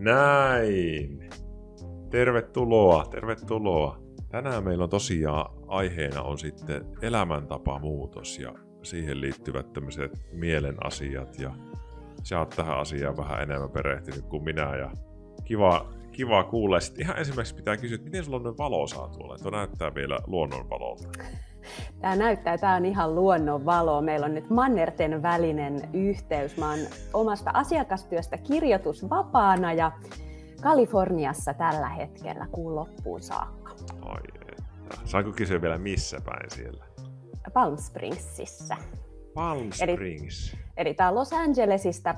Näin. Tervetuloa, tervetuloa. Tänään meillä on tosiaan aiheena on sitten elämäntapamuutos ja siihen liittyvät tämmöiset mielen asiat ja sä oot tähän asiaan vähän enemmän perehtynyt kuin minä ja kiva, kiva kuulla. Sitten ihan ensimmäiseksi pitää kysyä, että miten sulla on valosaa tuolla? Tuo näyttää vielä luonnonvalolta. Tämä näyttää, tämä on ihan luonnonvalo. Meillä on nyt mannerten välinen yhteys. Mä oon omasta asiakastyöstä kirjoitusvapaana ja Kaliforniassa tällä hetkellä kuun loppuun saakka. Ai että. Saanko kysyä vielä missä päin siellä? Palm Springsissa. Palm Springs. Eli, eli tämä on Los Angelesista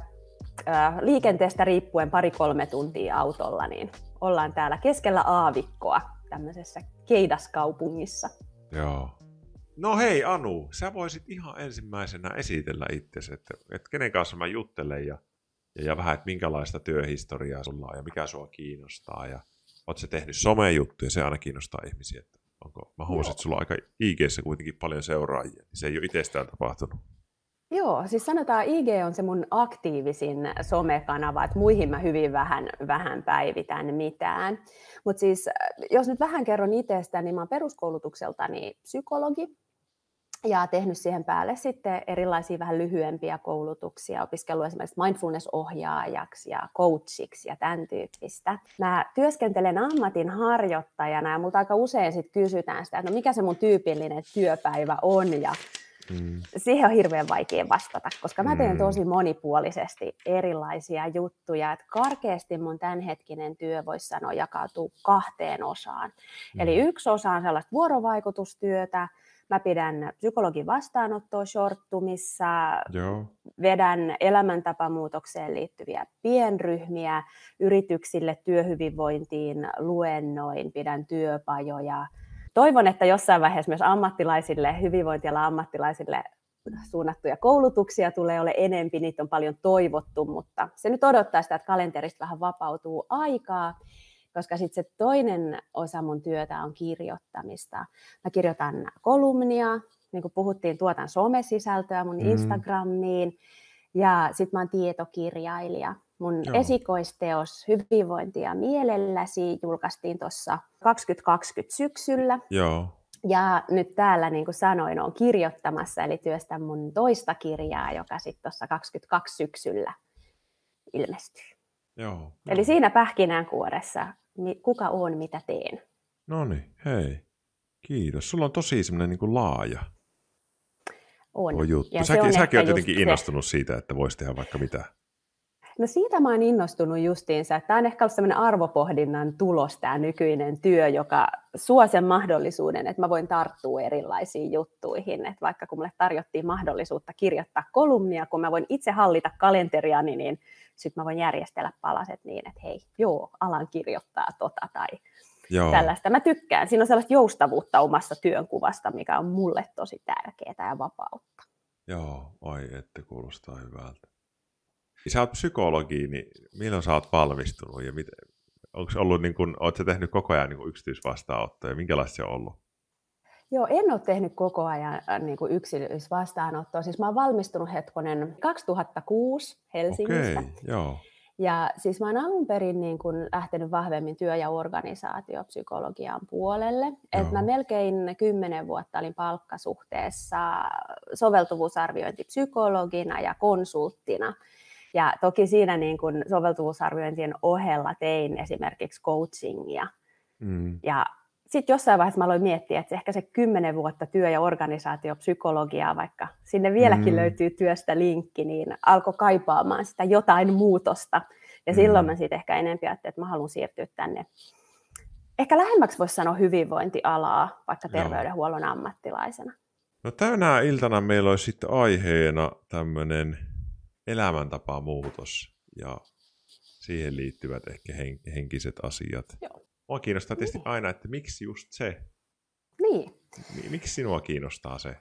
äh, liikenteestä riippuen pari-kolme tuntia autolla, niin ollaan täällä keskellä aavikkoa tämmöisessä keidaskaupungissa. Joo. No hei Anu, sä voisit ihan ensimmäisenä esitellä itsesi, että, että kenen kanssa mä juttelen ja, ja, ja vähän, että minkälaista työhistoriaa sulla on ja mikä sua kiinnostaa. Ja oot se tehnyt somejuttuja, se aina kiinnostaa ihmisiä. Että onko, mä huomasin, että sulla on aika ig kuitenkin paljon seuraajia, niin se ei ole itsestään tapahtunut. Joo, siis sanotaan IG on se mun aktiivisin somekanava, että muihin mä hyvin vähän, vähän päivitän mitään. Mutta siis jos nyt vähän kerron itsestä, niin mä oon peruskoulutukseltani psykologi ja tehnyt siihen päälle sitten erilaisia vähän lyhyempiä koulutuksia, opiskellut esimerkiksi mindfulness-ohjaajaksi ja coachiksi ja tämän tyyppistä. Mä työskentelen ammatin harjoittajana ja multa aika usein sit kysytään sitä, että no mikä se mun tyypillinen työpäivä on ja Mm. Siihen on hirveän vaikea vastata, koska mä teen mm. tosi monipuolisesti erilaisia juttuja. Että karkeasti mun tämänhetkinen työ voisi sanoa jakautuu kahteen osaan. Mm. Eli yksi osa on sellaista vuorovaikutustyötä, Mä pidän psykologin vastaanottoa shorttumissa, Joo. vedän elämäntapamuutokseen liittyviä pienryhmiä, yrityksille työhyvinvointiin luennoin, pidän työpajoja. Toivon, että jossain vaiheessa myös ammattilaisille, hyvinvointialan ammattilaisille suunnattuja koulutuksia tulee ole enempi, niitä on paljon toivottu, mutta se nyt odottaa sitä, että kalenterista vähän vapautuu aikaa koska sitten se toinen osa mun työtä on kirjoittamista. Mä kirjoitan kolumnia, niin kuin puhuttiin, tuotan somesisältöä mun mm. Instagramiin, ja sitten mä oon tietokirjailija. Mun Joo. esikoisteos Hyvinvointia mielelläsi julkaistiin tuossa 2020 syksyllä. Joo. Ja nyt täällä, niin kuin sanoin, on kirjoittamassa, eli työstän mun toista kirjaa, joka sitten tuossa 22 syksyllä ilmestyy. Joo, Eli siinä pähkinänkuoressa kuka on, mitä teen. No niin, hei. Kiitos. Sulla on tosi semmoinen niin laaja on. Tuo juttu. Ja säkin, säkin olet jotenkin innostunut se. siitä, että voisi tehdä vaikka mitä. No siitä mä oon innostunut justiinsa, että tämä on ehkä ollut sellainen arvopohdinnan tulos tämä nykyinen työ, joka suo sen mahdollisuuden, että mä voin tarttua erilaisiin juttuihin. Että vaikka kun mulle tarjottiin mahdollisuutta kirjoittaa kolumnia, kun mä voin itse hallita kalenteriani, niin sitten mä voin järjestellä palaset niin, että hei, joo, alan kirjoittaa tota tai joo. tällaista. Mä tykkään. Siinä on sellaista joustavuutta omassa työnkuvasta, mikä on mulle tosi tärkeää ja vapautta. Joo, ai että kuulostaa hyvältä. Sä oot psykologi, niin milloin sä oot valmistunut ja miten, onko ollut niin kun, oot sä tehnyt koko ajan niin yksityisvastaanottoja, minkälaista se on ollut? Joo, en ole tehnyt koko ajan äh, niin kuin yksityisvastaanottoa. Siis mä oon valmistunut hetkonen 2006 Helsingistä. Okei, joo. Ja siis mä oon alun perin niin kun lähtenyt vahvemmin työ- ja organisaatiopsykologian puolelle. Et mä melkein kymmenen vuotta olin palkkasuhteessa soveltuvuusarviointipsykologina ja konsulttina. Ja toki siinä niin kun soveltuvuusarviointien ohella tein esimerkiksi coachingia. Mm. Ja sitten jossain vaiheessa mä aloin miettiä, että ehkä se kymmenen vuotta työ- ja organisaatiopsykologiaa, vaikka sinne vieläkin mm. löytyy työstä linkki, niin alkoi kaipaamaan sitä jotain muutosta. Ja mm. silloin mä sitten ehkä enemmän ajattelin, että mä haluan siirtyä tänne. Ehkä lähemmäksi voisi sanoa hyvinvointialaa, vaikka terveydenhuollon ammattilaisena. No tänä iltana meillä olisi sitten aiheena tämmöinen elämäntapamuutos ja siihen liittyvät ehkä henkiset asiat. Joo. Mua kiinnostaa tietysti niin. aina, että miksi just se? Niin. Miksi sinua kiinnostaa se?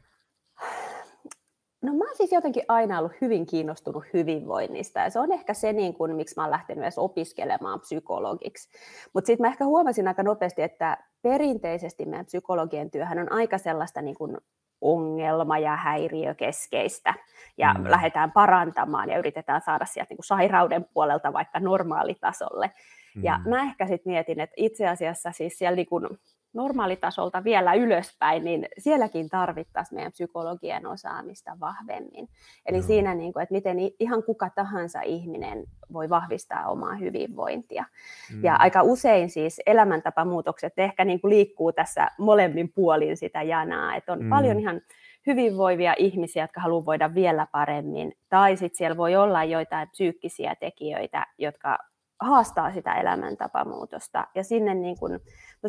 No mä oon siis jotenkin aina ollut hyvin kiinnostunut hyvinvoinnista ja se on ehkä se, niin kun, miksi mä oon lähtenyt edes opiskelemaan psykologiksi. Mutta sitten mä ehkä huomasin aika nopeasti, että perinteisesti meidän psykologien työhän on aika sellaista niin kun ongelma- ja häiriökeskeistä ja mm. lähdetään parantamaan ja yritetään saada sieltä niin kuin sairauden puolelta vaikka normaalitasolle. Mm. Ja mä ehkä sitten mietin, että itse asiassa siis siellä niin kuin normaalitasolta vielä ylöspäin, niin sielläkin tarvittaisiin meidän psykologian osaamista vahvemmin. Eli no. siinä, niin kuin, että miten ihan kuka tahansa ihminen voi vahvistaa omaa hyvinvointia. Mm. Ja aika usein siis elämäntapamuutokset ehkä niin kuin liikkuu tässä molemmin puolin sitä janaa, että on mm. paljon ihan hyvinvoivia ihmisiä, jotka haluaa voida vielä paremmin, tai sitten siellä voi olla joitain psyykkisiä tekijöitä, jotka haastaa sitä elämäntapamuutosta. Ja sinne niin kun,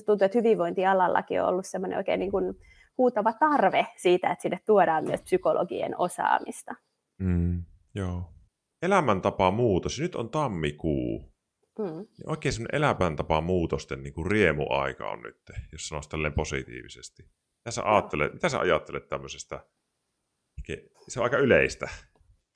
tuntuu, että hyvinvointialallakin on ollut semmoinen oikein niin kun huutava tarve siitä, että sinne tuodaan myös psykologien osaamista. Mm, joo. Elämäntapamuutos. Nyt on tammikuu. Mm. Oikein semmoinen elämäntapamuutosten niin kuin riemuaika on nyt, jos sanoisi tälleen positiivisesti. Mitä sä, ajattelet, mitä sä ajattelet tämmöisestä? Se on aika yleistä.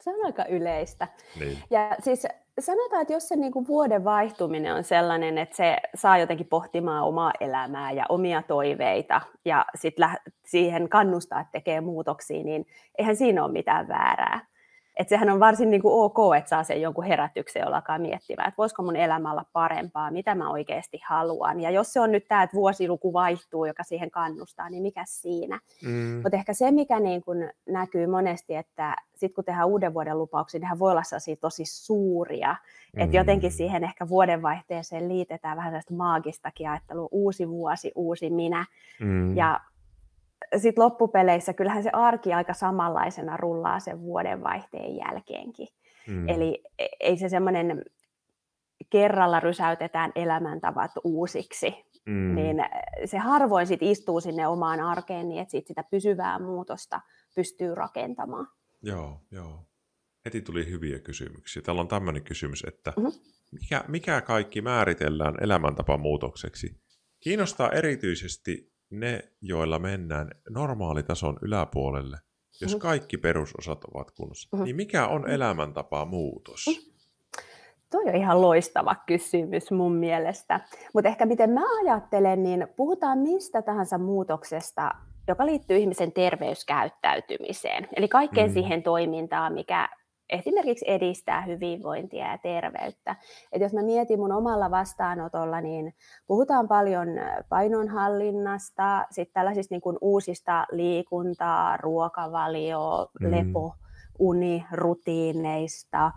Se on aika yleistä. Niin. Ja siis sanotaan, että jos se niin kuin vuoden vaihtuminen on sellainen, että se saa jotenkin pohtimaan omaa elämää ja omia toiveita ja sitten siihen kannustaa, että tekee muutoksia, niin eihän siinä ole mitään väärää että sehän on varsin niin kuin ok, että saa sen jonkun herätyksen, jolla alkaa miettimään, että voisiko mun elämä olla parempaa, mitä mä oikeasti haluan. Ja jos se on nyt tämä, että vuosiluku vaihtuu, joka siihen kannustaa, niin mikä siinä? Mm. Mutta ehkä se, mikä niin kuin näkyy monesti, että sitten kun tehdään uuden vuoden lupauksia, niin voi olla tosi suuria. Mm. Että jotenkin siihen ehkä vuodenvaihteeseen liitetään vähän sellaista maagistakin ajattelua, uusi vuosi, uusi minä. Mm. Ja sitten loppupeleissä kyllähän se arki aika samanlaisena rullaa sen vuodenvaihteen jälkeenkin. Mm. Eli e, ei se semmoinen kerralla rysäytetään elämäntavat uusiksi, mm. niin se harvoin sit istuu sinne omaan arkeen niin, että sit sitä pysyvää muutosta pystyy rakentamaan. Joo, joo. Heti tuli hyviä kysymyksiä. Täällä on tämmöinen kysymys, että mm-hmm. mikä, mikä kaikki määritellään elämäntapamuutokseksi? Kiinnostaa erityisesti ne, joilla mennään normaalitason yläpuolelle, jos mm-hmm. kaikki perusosat ovat kunnossa, mm-hmm. niin mikä on elämäntapa muutos? Mm-hmm. Toi on ihan loistava kysymys mun mielestä. Mutta ehkä miten mä ajattelen, niin puhutaan mistä tahansa muutoksesta, joka liittyy ihmisen terveyskäyttäytymiseen. Eli kaikkeen mm. siihen toimintaan, mikä esimerkiksi edistää hyvinvointia ja terveyttä. Et jos mä mietin mun omalla vastaanotolla, niin puhutaan paljon painonhallinnasta, sitten tällaisista niin kuin uusista liikuntaa, ruokavalio, mm. lepo, uni, rutiineista.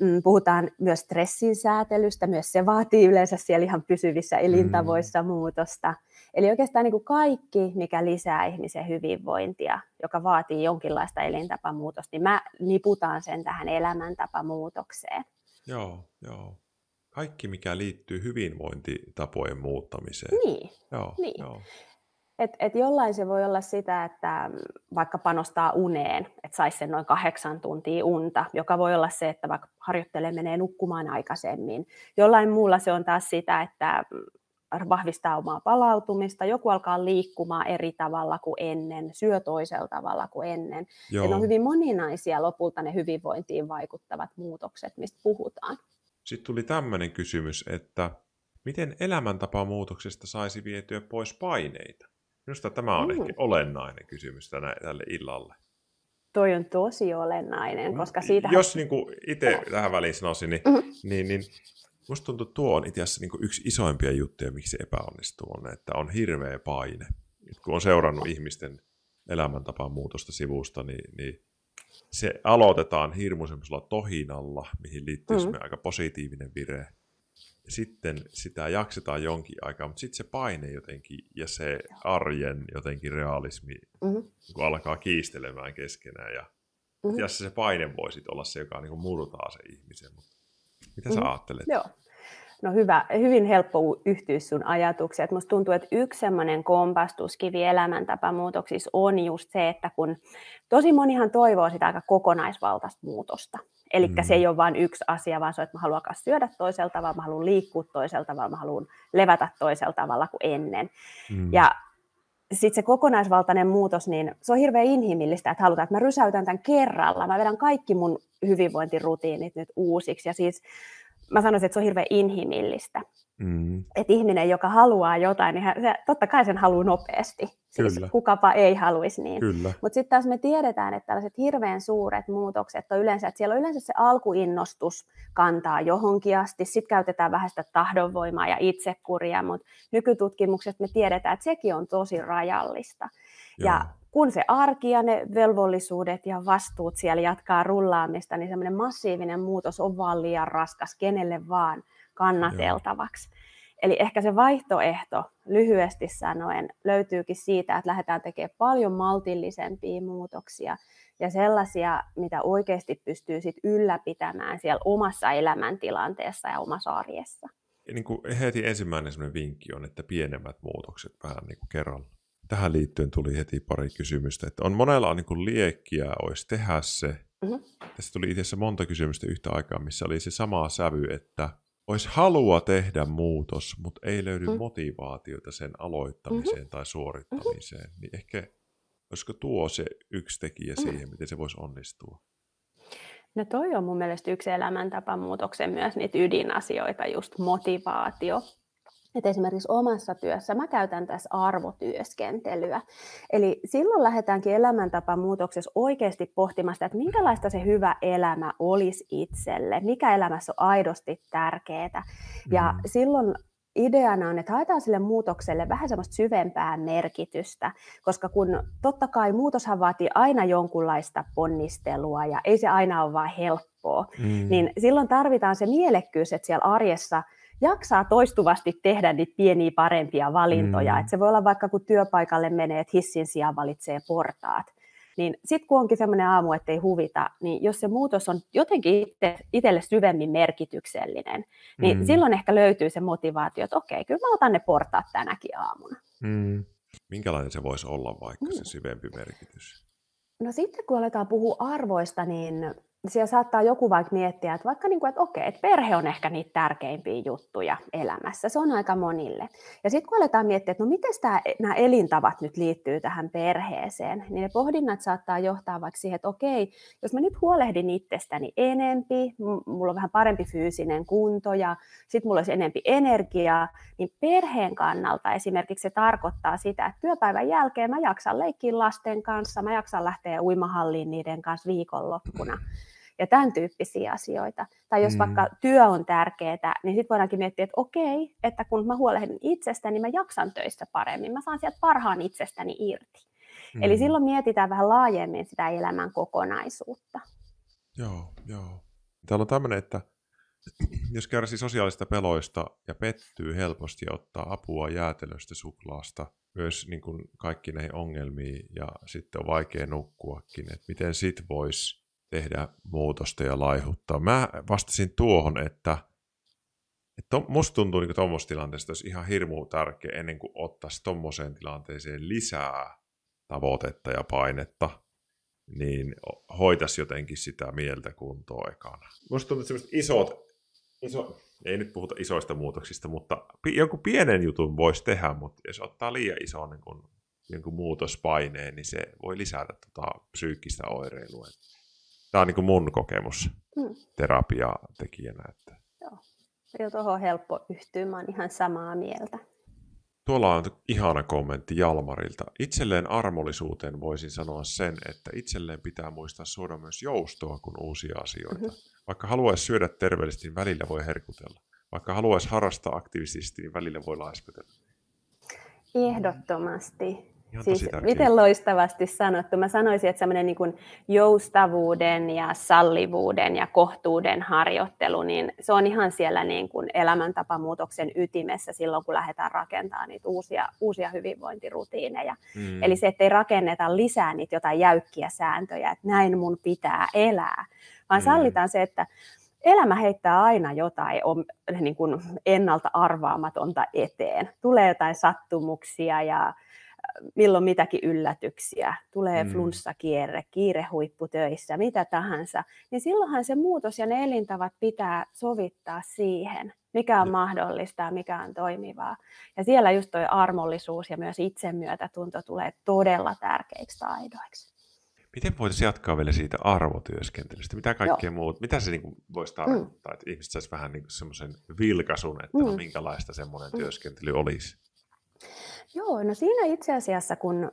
Mm, puhutaan myös stressin säätelystä, myös se vaatii yleensä siellä ihan pysyvissä elintavoissa mm. muutosta. Eli oikeastaan niin kuin kaikki, mikä lisää ihmisen hyvinvointia, joka vaatii jonkinlaista elintapamuutosta, niin mä niputaan sen tähän elämäntapamuutokseen. Joo, joo. Kaikki, mikä liittyy hyvinvointitapojen muuttamiseen. Niin, joo, niin. Joo. Et, et jollain se voi olla sitä, että vaikka panostaa uneen, että saisi sen noin kahdeksan tuntia unta, joka voi olla se, että vaikka harjoittelee menee nukkumaan aikaisemmin. Jollain muulla se on taas sitä, että vahvistaa omaa palautumista, joku alkaa liikkumaan eri tavalla kuin ennen, syö toisella tavalla kuin ennen. Joo. ne on hyvin moninaisia lopulta ne hyvinvointiin vaikuttavat muutokset, mistä puhutaan. Sitten tuli tämmöinen kysymys, että miten elämäntapamuutoksesta saisi vietyä pois paineita? Minusta tämä on mm. ehkä olennainen kysymys tänä, tälle illalle. Toi on tosi olennainen, koska siitä... Jos niin itse tähän väliin sanoisin, niin, mm-hmm. niin, niin Musta tuntuu, että tuo on itse asiassa niin yksi isoimpia juttuja, miksi se epäonnistuu, on, että on hirveä paine. Et kun on seurannut ihmisten elämäntapaan muutosta sivusta, niin, niin se aloitetaan hirmu tohinalla, mihin liittyy mm. aika positiivinen vire. Sitten sitä jaksetaan jonkin aikaa, mutta sitten se paine jotenkin ja se arjen jotenkin realismi mm-hmm. kun alkaa kiistelemään keskenään. Ja mm-hmm. se paine voi olla se, joka niin murtaa se ihmisen. Mutta mitä sä mm. ajattelet? Joo. No hyvä, hyvin helppo yhtyä sun ajatuksiin. Musta tuntuu, että yksi semmoinen kompastuskivi elämäntapamuutoksissa on just se, että kun tosi monihan toivoo sitä aika kokonaisvaltaista muutosta. Eli mm. se ei ole vain yksi asia, vaan se on, että mä haluan syödä toisella tavalla, mä haluan liikkua toisella tavalla, mä haluan levätä toisella tavalla kuin ennen. Mm. Ja sitten se kokonaisvaltainen muutos, niin se on hirveän inhimillistä, että halutaan, että mä rysäytän tämän kerralla, mä vedän kaikki mun hyvinvointirutiinit nyt uusiksi. Ja siis mä sanoisin, että se on hirveän inhimillistä. Mm. Että ihminen, joka haluaa jotain, niin hän, se, totta kai sen haluaa nopeasti. Siis Kyllä. kukapa ei haluaisi niin. Mutta sitten taas me tiedetään, että tällaiset hirveän suuret muutokset on yleensä, että siellä on yleensä se alkuinnostus kantaa johonkin asti, sitten käytetään vähän sitä tahdonvoimaa ja itsekuria, mutta nykytutkimukset me tiedetään, että sekin on tosi rajallista. Joo. Ja kun se arki ja ne velvollisuudet ja vastuut siellä jatkaa rullaamista, niin semmoinen massiivinen muutos on vaan liian raskas kenelle vaan kannateltavaksi. Joo. Eli ehkä se vaihtoehto lyhyesti sanoen löytyykin siitä, että lähdetään tekemään paljon maltillisempia muutoksia ja sellaisia, mitä oikeasti pystyy sit ylläpitämään siellä omassa elämäntilanteessa ja omassa arjessa. Ja niin kuin heti ensimmäinen vinkki on, että pienemmät muutokset vähän niin kuin kerralla tähän liittyen tuli heti pari kysymystä, että on monella niin kuin liekkiä olisi tehdä se. Mm-hmm. Tässä tuli itse asiassa monta kysymystä yhtä aikaa, missä oli se sama sävy, että olisi halua tehdä muutos, mutta ei löydy mm-hmm. motivaatiota sen aloittamiseen mm-hmm. tai suorittamiseen. Mm-hmm. Niin ehkä olisiko tuo se yksi tekijä mm-hmm. siihen, miten se voisi onnistua? No toi on mun mielestä yksi elämäntapamuutoksen myös niitä ydinasioita, just motivaatio että esimerkiksi omassa työssä mä käytän tässä arvotyöskentelyä. Eli silloin lähdetäänkin elämäntapamuutoksessa oikeasti pohtimaan sitä, että minkälaista se hyvä elämä olisi itselle, mikä elämässä on aidosti tärkeää. Ja mm. silloin ideana on, että haetaan sille muutokselle vähän semmoista syvempää merkitystä, koska kun totta kai muutoshan vaatii aina jonkunlaista ponnistelua ja ei se aina ole vaan helppoa, mm. niin silloin tarvitaan se mielekkyys, että siellä arjessa – jaksaa toistuvasti tehdä niitä pieniä parempia valintoja. Mm. Et se voi olla vaikka kun työpaikalle menee, että hissin sijaan valitsee portaat. Niin sitten kun onkin sellainen aamu, että ei huvita, niin jos se muutos on jotenkin itse, itselle syvemmin merkityksellinen, niin mm. silloin ehkä löytyy se motivaatio, että okei, kyllä mä otan ne portaat tänäkin aamuna. Mm. Minkälainen se voisi olla vaikka mm. se syvempi merkitys? No sitten kun aletaan puhua arvoista, niin siellä saattaa joku vaikka miettiä, että vaikka niin kuin, että okei, että perhe on ehkä niitä tärkeimpiä juttuja elämässä, se on aika monille. Ja sitten kun aletaan miettiä, että no miten tämä, nämä elintavat nyt liittyy tähän perheeseen, niin ne pohdinnat saattaa johtaa vaikka siihen, että okei, jos mä nyt huolehdin itsestäni enempi, mulla on vähän parempi fyysinen kunto ja sitten mulla olisi enempi energiaa, niin perheen kannalta esimerkiksi se tarkoittaa sitä, että työpäivän jälkeen mä jaksan leikkiä lasten kanssa, mä jaksan lähteä uimahalliin niiden kanssa viikonloppuna ja tämän tyyppisiä asioita. Tai jos mm. vaikka työ on tärkeää, niin sitten voidaankin miettiä, että okei, että kun mä huolehdin itsestäni, niin mä jaksan töissä paremmin, mä saan sieltä parhaan itsestäni irti. Mm. Eli silloin mietitään vähän laajemmin sitä elämän kokonaisuutta. Joo, joo. Täällä on tämmöinen, että jos kärsii sosiaalista peloista ja pettyy helposti ja ottaa apua jäätelöstä, suklaasta, myös niin kuin kaikki näihin ongelmiin ja sitten on vaikea nukkuakin, että miten sit voisi tehdä muutosta ja laihuttaa. Mä vastasin tuohon, että, että musta tuntuu niin tuommoisessa tilanteessa olisi ihan hirmu tärkeä ennen kuin ottaisi tuommoiseen tilanteeseen lisää tavoitetta ja painetta, niin hoitaisi jotenkin sitä mieltä kuntoon ekana. Musta tuntuu, että isot, iso, ei nyt puhuta isoista muutoksista, mutta jonkun pienen jutun voisi tehdä, mutta jos ottaa liian ison niin kun, niin muutospaineen, niin se voi lisätä tota psyykkistä oireilua. Tämä on niin kuin mun kokemus mm. terapiatekijänä. Että... Joo, Joo tuohon on helppo yhtyä, mä ihan samaa mieltä. Tuolla on ihana kommentti Jalmarilta. Itselleen armollisuuteen voisin sanoa sen, että itselleen pitää muistaa suoda myös joustoa, kun uusia asioita. Mm-hmm. Vaikka haluaisi syödä terveellisesti, niin välillä voi herkutella. Vaikka haluaisi harrastaa aktiivisesti, niin välillä voi laiskutella. Ehdottomasti. Siis miten loistavasti sanottu. Mä sanoisin, että semmoinen niin joustavuuden ja sallivuuden ja kohtuuden harjoittelu, niin se on ihan siellä niin kuin elämäntapamuutoksen ytimessä silloin, kun lähdetään rakentamaan niitä uusia, uusia hyvinvointirutiineja. Mm. Eli se, ettei rakenneta lisää niitä jotain jäykkiä sääntöjä, että näin mun pitää elää, vaan mm. sallitaan se, että elämä heittää aina jotain on, niin kuin ennalta arvaamatonta eteen. Tulee jotain sattumuksia ja milloin mitäkin yllätyksiä, tulee mm. flunssakierre, kiire huipputöissä, mitä tahansa, niin silloinhan se muutos ja ne elintavat pitää sovittaa siihen, mikä on mahdollista ja mikä on toimivaa. Ja siellä just tuo armollisuus ja myös itsemyötätunto tulee todella tärkeiksi taidoiksi. Miten voitaisiin jatkaa vielä siitä arvotyöskentelystä? Mitä kaikkea muut, mitä se niin kuin voisi tarkoittaa, mm. että ihmiset saisi vähän niin semmoisen vilkasun, että mm. no, minkälaista semmoinen mm. työskentely olisi? Joo, no siinä itse asiassa, kun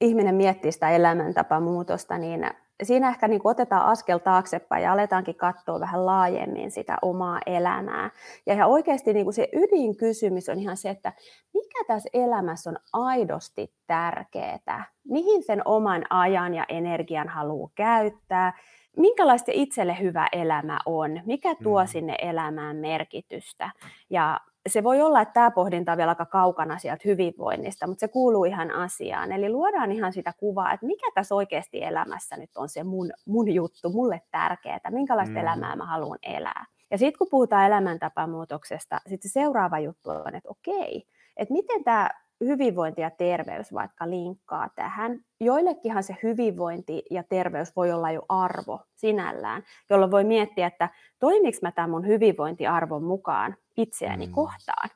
ihminen miettii sitä elämäntapamuutosta, niin siinä ehkä niin otetaan askel taaksepäin ja aletaankin katsoa vähän laajemmin sitä omaa elämää. Ja ihan oikeasti niin kuin se ydinkysymys on ihan se, että mikä tässä elämässä on aidosti tärkeää, mihin sen oman ajan ja energian haluaa käyttää, minkälaista itselle hyvä elämä on, mikä tuo mm. sinne elämään merkitystä. Ja se voi olla, että tämä pohdinta on vielä aika kaukana sieltä hyvinvoinnista, mutta se kuuluu ihan asiaan. Eli luodaan ihan sitä kuvaa, että mikä tässä oikeasti elämässä nyt on se mun, mun juttu, mulle tärkeää, minkälaista mm. elämää mä haluan elää. Ja sitten kun puhutaan elämäntapamuutoksesta, sitten se seuraava juttu on, että okei, että miten tämä hyvinvointi ja terveys vaikka linkkaa tähän. Joillekinhan se hyvinvointi ja terveys voi olla jo arvo sinällään, jolloin voi miettiä, että toimiks mä tämän mun hyvinvointiarvon mukaan itseäni mm. kohtaan.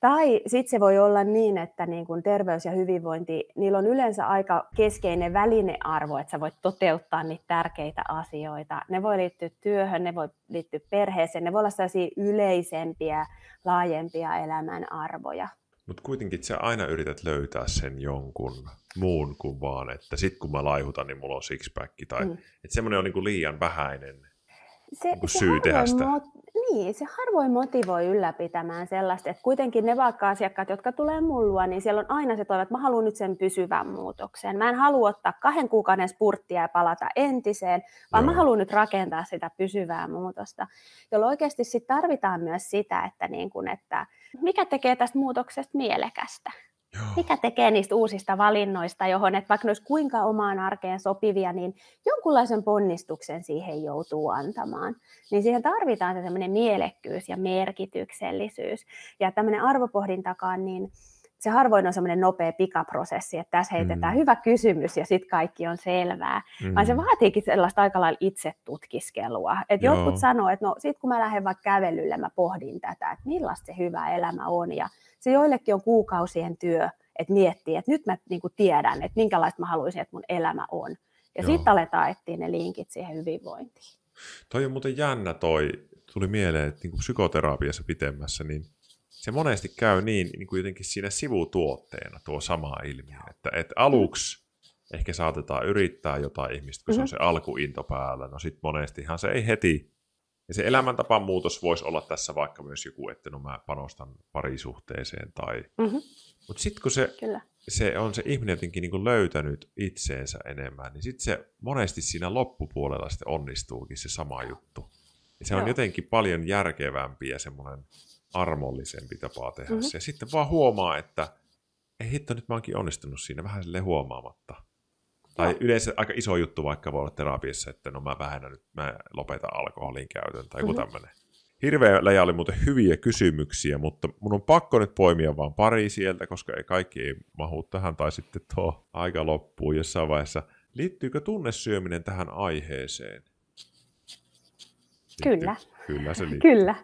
Tai sitten se voi olla niin, että niin kun terveys ja hyvinvointi, niillä on yleensä aika keskeinen välinearvo, että sä voit toteuttaa niitä tärkeitä asioita. Ne voi liittyä työhön, ne voi liittyä perheeseen, ne voi olla sellaisia yleisempiä, laajempia elämän arvoja. Mutta kuitenkin sä aina yrität löytää sen jonkun muun kuin vaan, että sit kun mä laihutan, niin mulla on sixpack. Tai, mm. että semmoinen on niinku liian vähäinen se, niinku se syy tehdä sitä. Mo- niin, se harvoin motivoi ylläpitämään sellaista, että kuitenkin ne vaikka asiakkaat, jotka tulee mullua, niin siellä on aina se toive, että mä haluan nyt sen pysyvän muutoksen. Mä en halua ottaa kahden kuukauden spurttia ja palata entiseen, vaan Joo. mä haluan nyt rakentaa sitä pysyvää muutosta, jolloin oikeasti sit tarvitaan myös sitä, että, niin kun, että mikä tekee tästä muutoksesta mielekästä. Joo. Mikä tekee niistä uusista valinnoista, johon, että vaikka ne olisi kuinka omaan arkeen sopivia, niin jonkunlaisen ponnistuksen siihen joutuu antamaan. Niin siihen tarvitaan se semmoinen mielekkyys ja merkityksellisyys. Ja tämmöinen arvopohdintakaan, niin se harvoin on semmoinen nopea pikaprosessi, että tässä heitetään mm. hyvä kysymys ja sitten kaikki on selvää, mm. vaan se mm. vaatiikin sellaista aika lailla itsetutkiskelua. Että jotkut sanoo, että no sit kun mä lähden vaikka kävelylle, mä pohdin tätä, että millaista se hyvä elämä on ja se joillekin on kuukausien työ, että miettii, että nyt mä niin kuin tiedän, että minkälaista mä haluaisin, että mun elämä on. Ja sitten aletaan etsiä ne linkit siihen hyvinvointiin. Toi on muuten jännä toi, tuli mieleen, että niin kuin psykoterapiassa pitemmässä, niin se monesti käy niin, niin kuin jotenkin siinä sivutuotteena tuo sama ilmiö, että, että aluksi ehkä saatetaan yrittää jotain ihmistä, kun mm-hmm. se on mhm. se alkuinto päällä, no sitten monestihan se ei heti ja se elämäntapan muutos voisi olla tässä vaikka myös joku, että no mä panostan parisuhteeseen tai... Mm-hmm. Mutta sitten kun se, se on se ihminen jotenkin niin löytänyt itseensä enemmän, niin sitten se monesti siinä loppupuolella sitten onnistuukin se sama juttu. Ja se on Joo. jotenkin paljon järkevämpi ja semmoinen armollisempi tapa tehdä mm-hmm. se. Ja sitten vaan huomaa, että ei hitto, nyt mä oonkin onnistunut siinä vähän sille huomaamatta. Tai yleensä aika iso juttu vaikka voi olla terapiassa, että no mä vähennän nyt, mä lopetan alkoholin käytön tai joku mm-hmm. tämmöinen. Hirveä läjä oli muuten hyviä kysymyksiä, mutta mun on pakko nyt poimia vaan pari sieltä, koska ei kaikki ei mahu tähän, tai sitten tuo aika loppuu jossain vaiheessa. Liittyykö tunnesyöminen tähän aiheeseen? Kyllä. Kyllä se liittyy. Kyllä,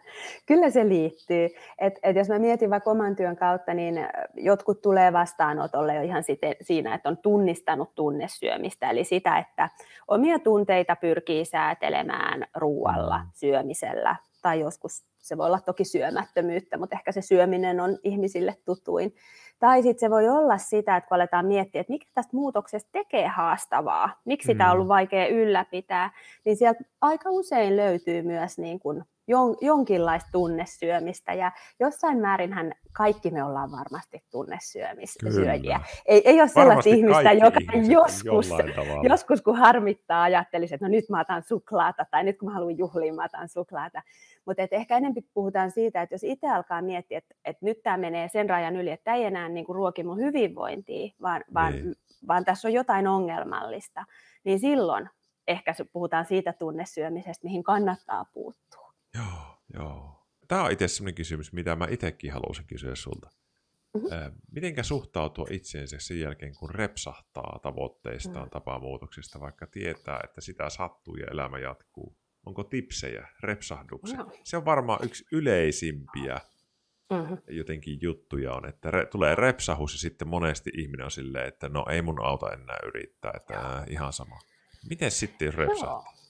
kyllä se liittyy. Et, et jos mä mietin vaikka oman työn kautta, niin jotkut tulee vastaanotolle jo ihan siten, siinä, että on tunnistanut tunnesyömistä, eli sitä, että omia tunteita pyrkii säätelemään ruualla, mm. syömisellä, tai joskus se voi olla toki syömättömyyttä, mutta ehkä se syöminen on ihmisille tutuin. Tai sitten se voi olla sitä, että kun aletaan miettiä, että mikä tästä muutoksesta tekee haastavaa, miksi mm. sitä on ollut vaikea ylläpitää, niin sieltä aika usein löytyy myös niin kuin jonkinlaista tunnesyömistä ja jossain määrinhän kaikki me ollaan varmasti tunnesyöjiä. Ei, ei ole sellaista ihmistä, joka joskus, joskus kun harmittaa ajattelisi, että no nyt mä otan suklaata tai nyt kun mä haluan juhliin, mä otan suklaata. Mutta ehkä enemmän puhutaan siitä, että jos itse alkaa miettiä, että, että nyt tämä menee sen rajan yli, että tämä ei enää niin kuin ruoki mun hyvinvointia, vaan, vaan, niin. vaan tässä on jotain ongelmallista, niin silloin ehkä puhutaan siitä tunnesyömisestä, mihin kannattaa puuttua. Joo, joo. Tämä on itse sellainen kysymys, mitä mä itsekin haluaisin kysyä sulta. Mm-hmm. Mitenkä suhtautua itseensä sen jälkeen, kun repsahtaa tavoitteistaan, mm. tapamuutoksista, vaikka tietää, että sitä sattuu ja elämä jatkuu? Onko tipsejä repsahduksen? No. Se on varmaan yksi yleisimpiä mm-hmm. jotenkin juttuja on, että re, tulee repsahus ja sitten monesti ihminen on silleen, että no ei mun auta enää yrittää, että äh, ihan sama. Miten sitten jos repsaat? No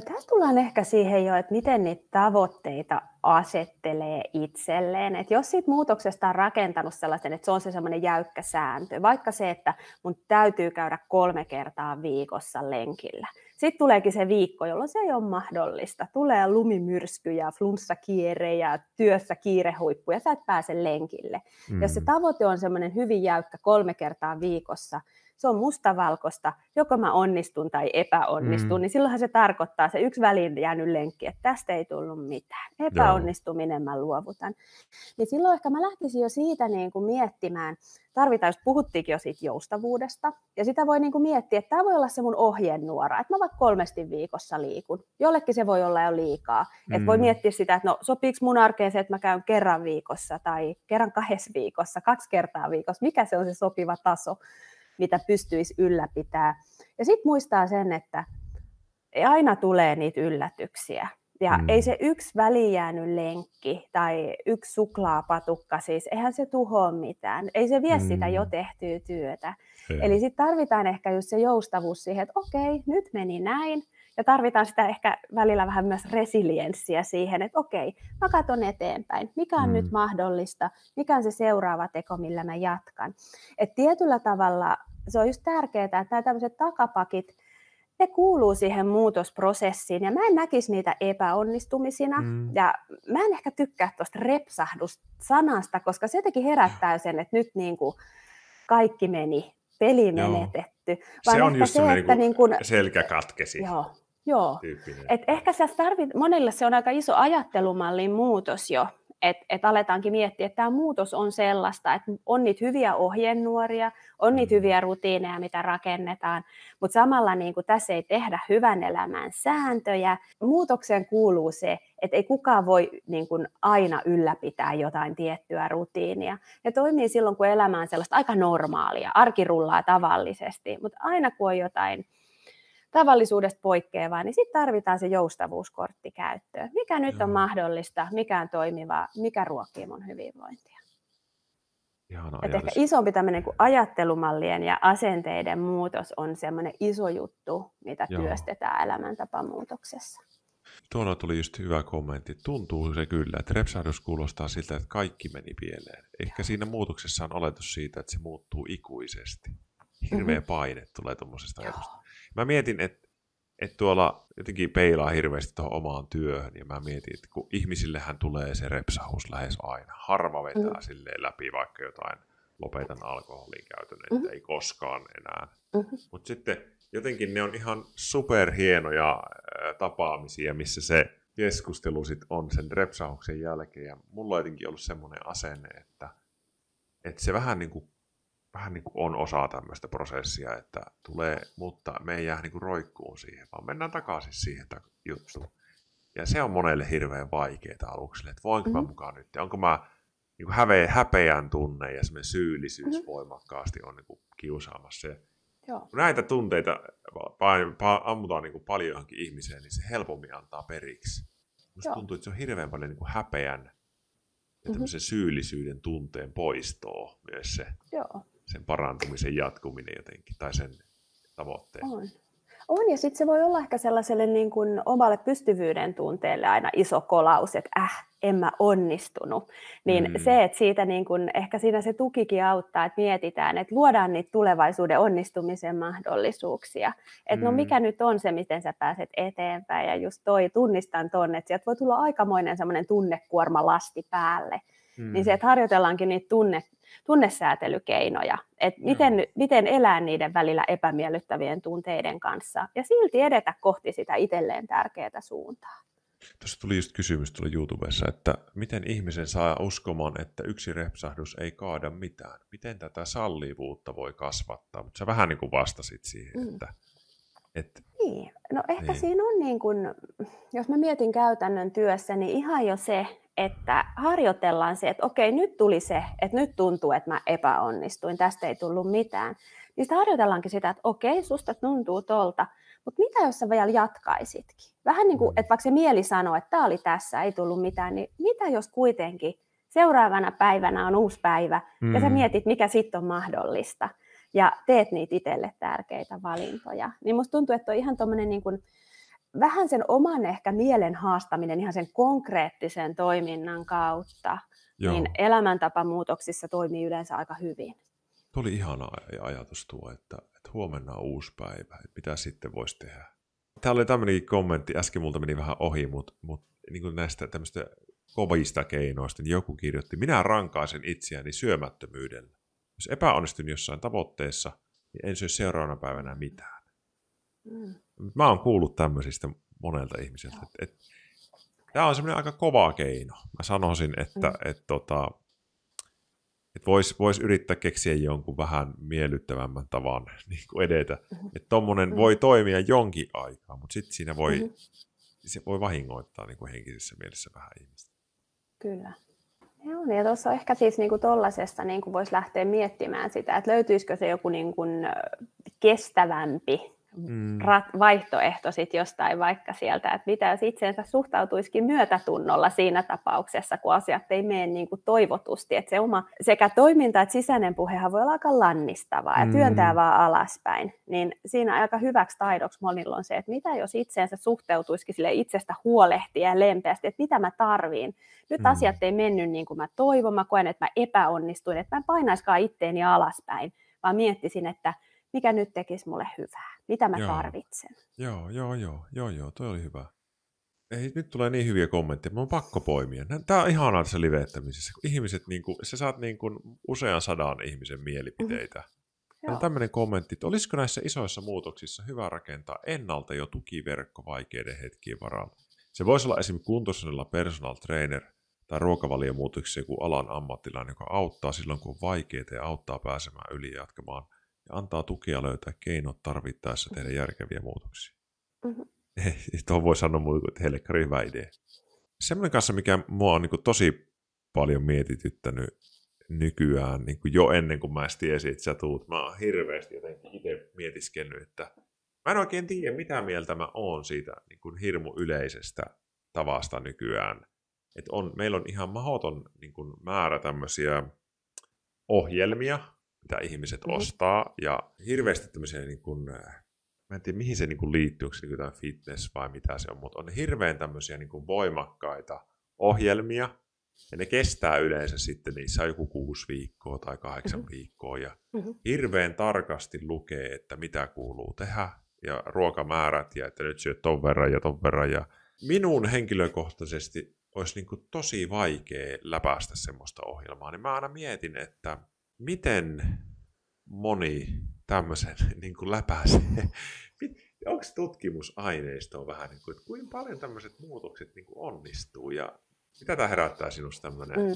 tässä tullaan ehkä siihen jo, että miten niitä tavoitteita asettelee itselleen. Että jos siitä muutoksesta on rakentanut sellaisen, että se on se semmoinen jäykkä sääntö, vaikka se, että mun täytyy käydä kolme kertaa viikossa lenkillä. Sitten tuleekin se viikko, jolloin se ei ole mahdollista. Tulee lumimyrskyjä, flunssakierejä, työssä kiirehuippuja, sä et pääse lenkille. Mm. Jos se tavoite on semmoinen hyvin jäykkä kolme kertaa viikossa, se on mustavalkoista, joko mä onnistun tai epäonnistun, mm. niin silloinhan se tarkoittaa se yksi väliin jäänyt lenkki, että tästä ei tullut mitään. Epäonnistuminen mä luovutan. Niin silloin ehkä mä lähtisin jo siitä niin kuin miettimään, tarvitaan, jos puhuttiinkin jo siitä joustavuudesta, ja sitä voi niin kuin miettiä, että tämä voi olla se mun ohjenuora, että mä vaikka kolmesti viikossa liikun. Jollekin se voi olla jo liikaa. Mm. Että voi miettiä sitä, että no sopiiko mun arkeen se, että mä käyn kerran viikossa tai kerran kahdessa viikossa, kaksi kertaa viikossa, mikä se on se sopiva taso mitä pystyisi ylläpitää. Ja sitten muistaa sen, että aina tulee niitä yllätyksiä. Ja mm. ei se yksi välijäänyt lenkki tai yksi suklaapatukka, siis eihän se tuhoa mitään. Ei se vie mm. sitä jo tehtyä työtä. Se. Eli sitten tarvitaan ehkä just se joustavuus siihen, että okei, nyt meni näin. Ja tarvitaan sitä ehkä välillä vähän myös resilienssiä siihen, että okei, mä katson eteenpäin. Mikä on mm. nyt mahdollista? Mikä on se seuraava teko, millä mä jatkan? Et tietyllä tavalla se on just tärkeää, että nämä tämmöiset takapakit, ne kuuluu siihen muutosprosessiin ja mä en näkisi niitä epäonnistumisina mm. ja mä en ehkä tykkää tuosta repsahdusanasta, koska se jotenkin herättää sen, että nyt niin kuin kaikki meni, peli Joo. menetetty. Vaan se on just se, että niin kuin, selkä katkesi. Joo, Joo. Et ehkä se tarvit, monille se on aika iso ajattelumallin muutos jo, että et aletaankin miettiä, että tämä muutos on sellaista, että on niitä hyviä ohjenuoria, on niitä hyviä rutiineja, mitä rakennetaan, mutta samalla niin kuin tässä ei tehdä hyvän elämän sääntöjä. Muutokseen kuuluu se, että ei kukaan voi niin kuin aina ylläpitää jotain tiettyä rutiinia. Ja toimii silloin, kun elämä on sellaista aika normaalia, arki rullaa tavallisesti, mutta aina kun on jotain tavallisuudesta poikkeavaa, niin sitten tarvitaan se joustavuuskortti käyttöön. Mikä nyt Joo. on mahdollista, mikä on toimivaa, mikä ruokkii mun hyvinvointia. Et ehkä isompi tämmöinen kuin ajattelumallien ja asenteiden muutos on semmoinen iso juttu, mitä Joo. työstetään elämäntapamuutoksessa. Tuolla tuli just hyvä kommentti. Tuntuu se kyllä, että repsahdus kuulostaa siltä, että kaikki meni pieleen. Ehkä Joo. siinä muutoksessa on oletus siitä, että se muuttuu ikuisesti. Hirveä mm-hmm. paine tulee tuommoisesta ajatusta. Mä mietin, että että tuolla jotenkin peilaa hirveästi tuohon omaan työhön, ja mä mietin, että kun ihmisillehän tulee se repsahus lähes aina. Harva vetää mm-hmm. silleen läpi vaikka jotain lopetan alkoholin käytön, että mm-hmm. ei koskaan enää. Mm-hmm. Mutta sitten jotenkin ne on ihan superhienoja tapaamisia, missä se keskustelu sit on sen repsahuksen jälkeen. Ja mulla on jotenkin ollut semmoinen asenne, että, että se vähän niin kuin vähän niin kuin on osa tämmöistä prosessia, että tulee, mutta me ei jää niin kuin roikkuun siihen, vaan mennään takaisin siihen juttuun. Ja se on monelle hirveän vaikeaa aluksi, että voinko mm-hmm. mä mukaan nyt, onko mä niin kuin häveä, häpeän tunne ja semmoinen syyllisyys mm-hmm. voimakkaasti on niin kuin kiusaamassa. Ja Joo. Näitä tunteita ammutaan niin kuin paljon johonkin ihmiseen, niin se helpommin antaa periksi. Musta tuntuu, että se on hirveän paljon niin kuin häpeän ja mm-hmm. syyllisyyden tunteen poistoa myös se. Joo sen parantumisen jatkuminen jotenkin, tai sen tavoitteen. On. On, ja sitten se voi olla ehkä sellaiselle niin kuin omalle pystyvyyden tunteelle aina iso kolaus, että äh, en mä onnistunut. Niin mm. se, että siitä niin kuin, ehkä siinä se tukikin auttaa, että mietitään, että luodaan niitä tulevaisuuden onnistumisen mahdollisuuksia. Että no mm. no mikä nyt on se, miten sä pääset eteenpäin, ja just toi, tunnistan tonne, että sieltä voi tulla aikamoinen semmoinen tunnekuorma lasti päälle. Mm. Niin se, että harjoitellaankin niitä tunne, tunnesäätelykeinoja, että miten, miten elää niiden välillä epämiellyttävien tunteiden kanssa ja silti edetä kohti sitä itselleen tärkeää suuntaa. Tuossa tuli just kysymys tuolla YouTubessa, että miten ihmisen saa uskomaan, että yksi repsahdus ei kaada mitään? Miten tätä sallivuutta voi kasvattaa? Mutta sä vähän niin kuin vastasit siihen, mm. että... että niin, no ehkä niin. siinä on niin kuin, jos mä mietin käytännön työssä, niin ihan jo se, että harjoitellaan se, että okei, nyt tuli se, että nyt tuntuu, että mä epäonnistuin, tästä ei tullut mitään. Niin sitä harjoitellaankin sitä, että okei, susta tuntuu tolta, mutta mitä jos sä vielä jatkaisitkin? Vähän niin kuin, mm. että vaikka se mieli sanoo, että tämä oli tässä, ei tullut mitään, niin mitä jos kuitenkin seuraavana päivänä on uusi päivä mm. ja sä mm. mietit, mikä sitten on mahdollista. ja teet niitä itselle tärkeitä valintoja. Niin musta tuntuu, että on ihan tuommoinen niin kuin, vähän sen oman ehkä mielen haastaminen ihan sen konkreettisen toiminnan kautta, Joo. niin elämäntapamuutoksissa toimii yleensä aika hyvin. Tuo oli ihana ajatus tuo, että, että huomenna on uusi päivä, että mitä sitten voisi tehdä. Täällä oli tämmöinenkin kommentti, äsken multa meni vähän ohi, mutta, mutta niin kuin näistä tämmöistä kovista keinoista, niin joku kirjoitti, minä rankaisen itseäni syömättömyydellä. Jos epäonnistun jossain tavoitteessa, niin en syö seuraavana päivänä mitään. Mm. Mä oon kuullut tämmöisistä monelta ihmiseltä, että, että tämä on semmoinen aika kova keino. Mä sanoisin, että, mm. että, tota, että voisi vois yrittää keksiä jonkun vähän miellyttävämmän tavan niin kuin edetä. Mm-hmm. Että tommonen mm-hmm. voi toimia jonkin aikaa, mutta sitten siinä voi, mm-hmm. se voi vahingoittaa niin kuin henkisessä mielessä vähän ihmistä. Kyllä. Joo, ja tuossa ehkä siis niin tuollaisessa niin voisi lähteä miettimään sitä, että löytyisikö se joku niin kuin kestävämpi mm. vaihtoehto sit jostain vaikka sieltä, että mitä jos itseensä suhtautuisikin myötätunnolla siinä tapauksessa, kun asiat ei mene niin kuin toivotusti, että se oma sekä toiminta että sisäinen puhehan voi olla aika lannistavaa ja mm. työntää vaan alaspäin, niin siinä aika hyväksi taidoksi monilla on se, että mitä jos itseensä suhteutuisikin sille itsestä huolehtia ja lempeästi, että mitä mä tarviin. Nyt mm. asiat ei mennyt niin kuin mä toivon, mä koen, että mä epäonnistuin, että mä en painaiskaan itteeni alaspäin, vaan miettisin, että mikä nyt tekisi mulle hyvää, mitä mä joo. tarvitsen. Joo, joo, joo, joo, joo, toi oli hyvä. Ei, nyt tulee niin hyviä kommentteja, mä on pakko poimia. Tämä on ihanaa tässä livettämisessä, kun ihmiset, niin kuin, sä saat niin kuin usean sadan ihmisen mielipiteitä. Mm-hmm. Tämmöinen kommentti, että olisiko näissä isoissa muutoksissa hyvä rakentaa ennalta jo tukiverkko vaikeiden hetkien varalta. Se voisi olla esimerkiksi kuntoisella personal trainer tai ruokavaliomuutoksessa joku alan ammattilainen, joka auttaa silloin, kun on vaikeaa ja auttaa pääsemään yli ja jatkamaan ja antaa tukea löytää keinot tarvittaessa tehdä järkeviä muutoksia. Mm-hmm. Tuohon voi sanoa muuta kuin, että heille hyvä idea. Semmoinen kanssa, mikä mua on niin kuin, tosi paljon mietityttänyt nykyään, niin kuin jo ennen kuin mä tiesin, että sä tuut. Mä oon hirveästi jotenkin itse mietiskellyt, että mä en oikein tiedä, mitä mieltä mä oon siitä niin kuin hirmu yleisestä tavasta nykyään. Et on, meillä on ihan mahdoton niin kuin, määrä tämmöisiä ohjelmia, mitä ihmiset mm-hmm. ostaa, ja hirveästi tämmöisiä, niin kuin, äh, mä en tiedä mihin se niin kuin liittyy, onko se niin jotain fitness vai mitä se on, mutta on hirveän tämmöisiä niin kuin voimakkaita ohjelmia, ja ne kestää yleensä sitten, niissä on joku kuusi viikkoa tai kahdeksan mm-hmm. viikkoa, ja mm-hmm. hirveän tarkasti lukee, että mitä kuuluu tehdä, ja ruokamäärät, ja että nyt syöt ton verran ja ton verran, ja minun henkilökohtaisesti olisi niin kuin tosi vaikea läpäistä semmoista ohjelmaa, niin mä aina mietin, että miten moni tämmöisen niin kuin läpäisee? Onko tutkimusaineistoa vähän, niin kuin, että kuinka paljon tämmöiset muutokset niin kuin onnistuu ja mitä tämä herättää sinusta tämmöinen? Mm.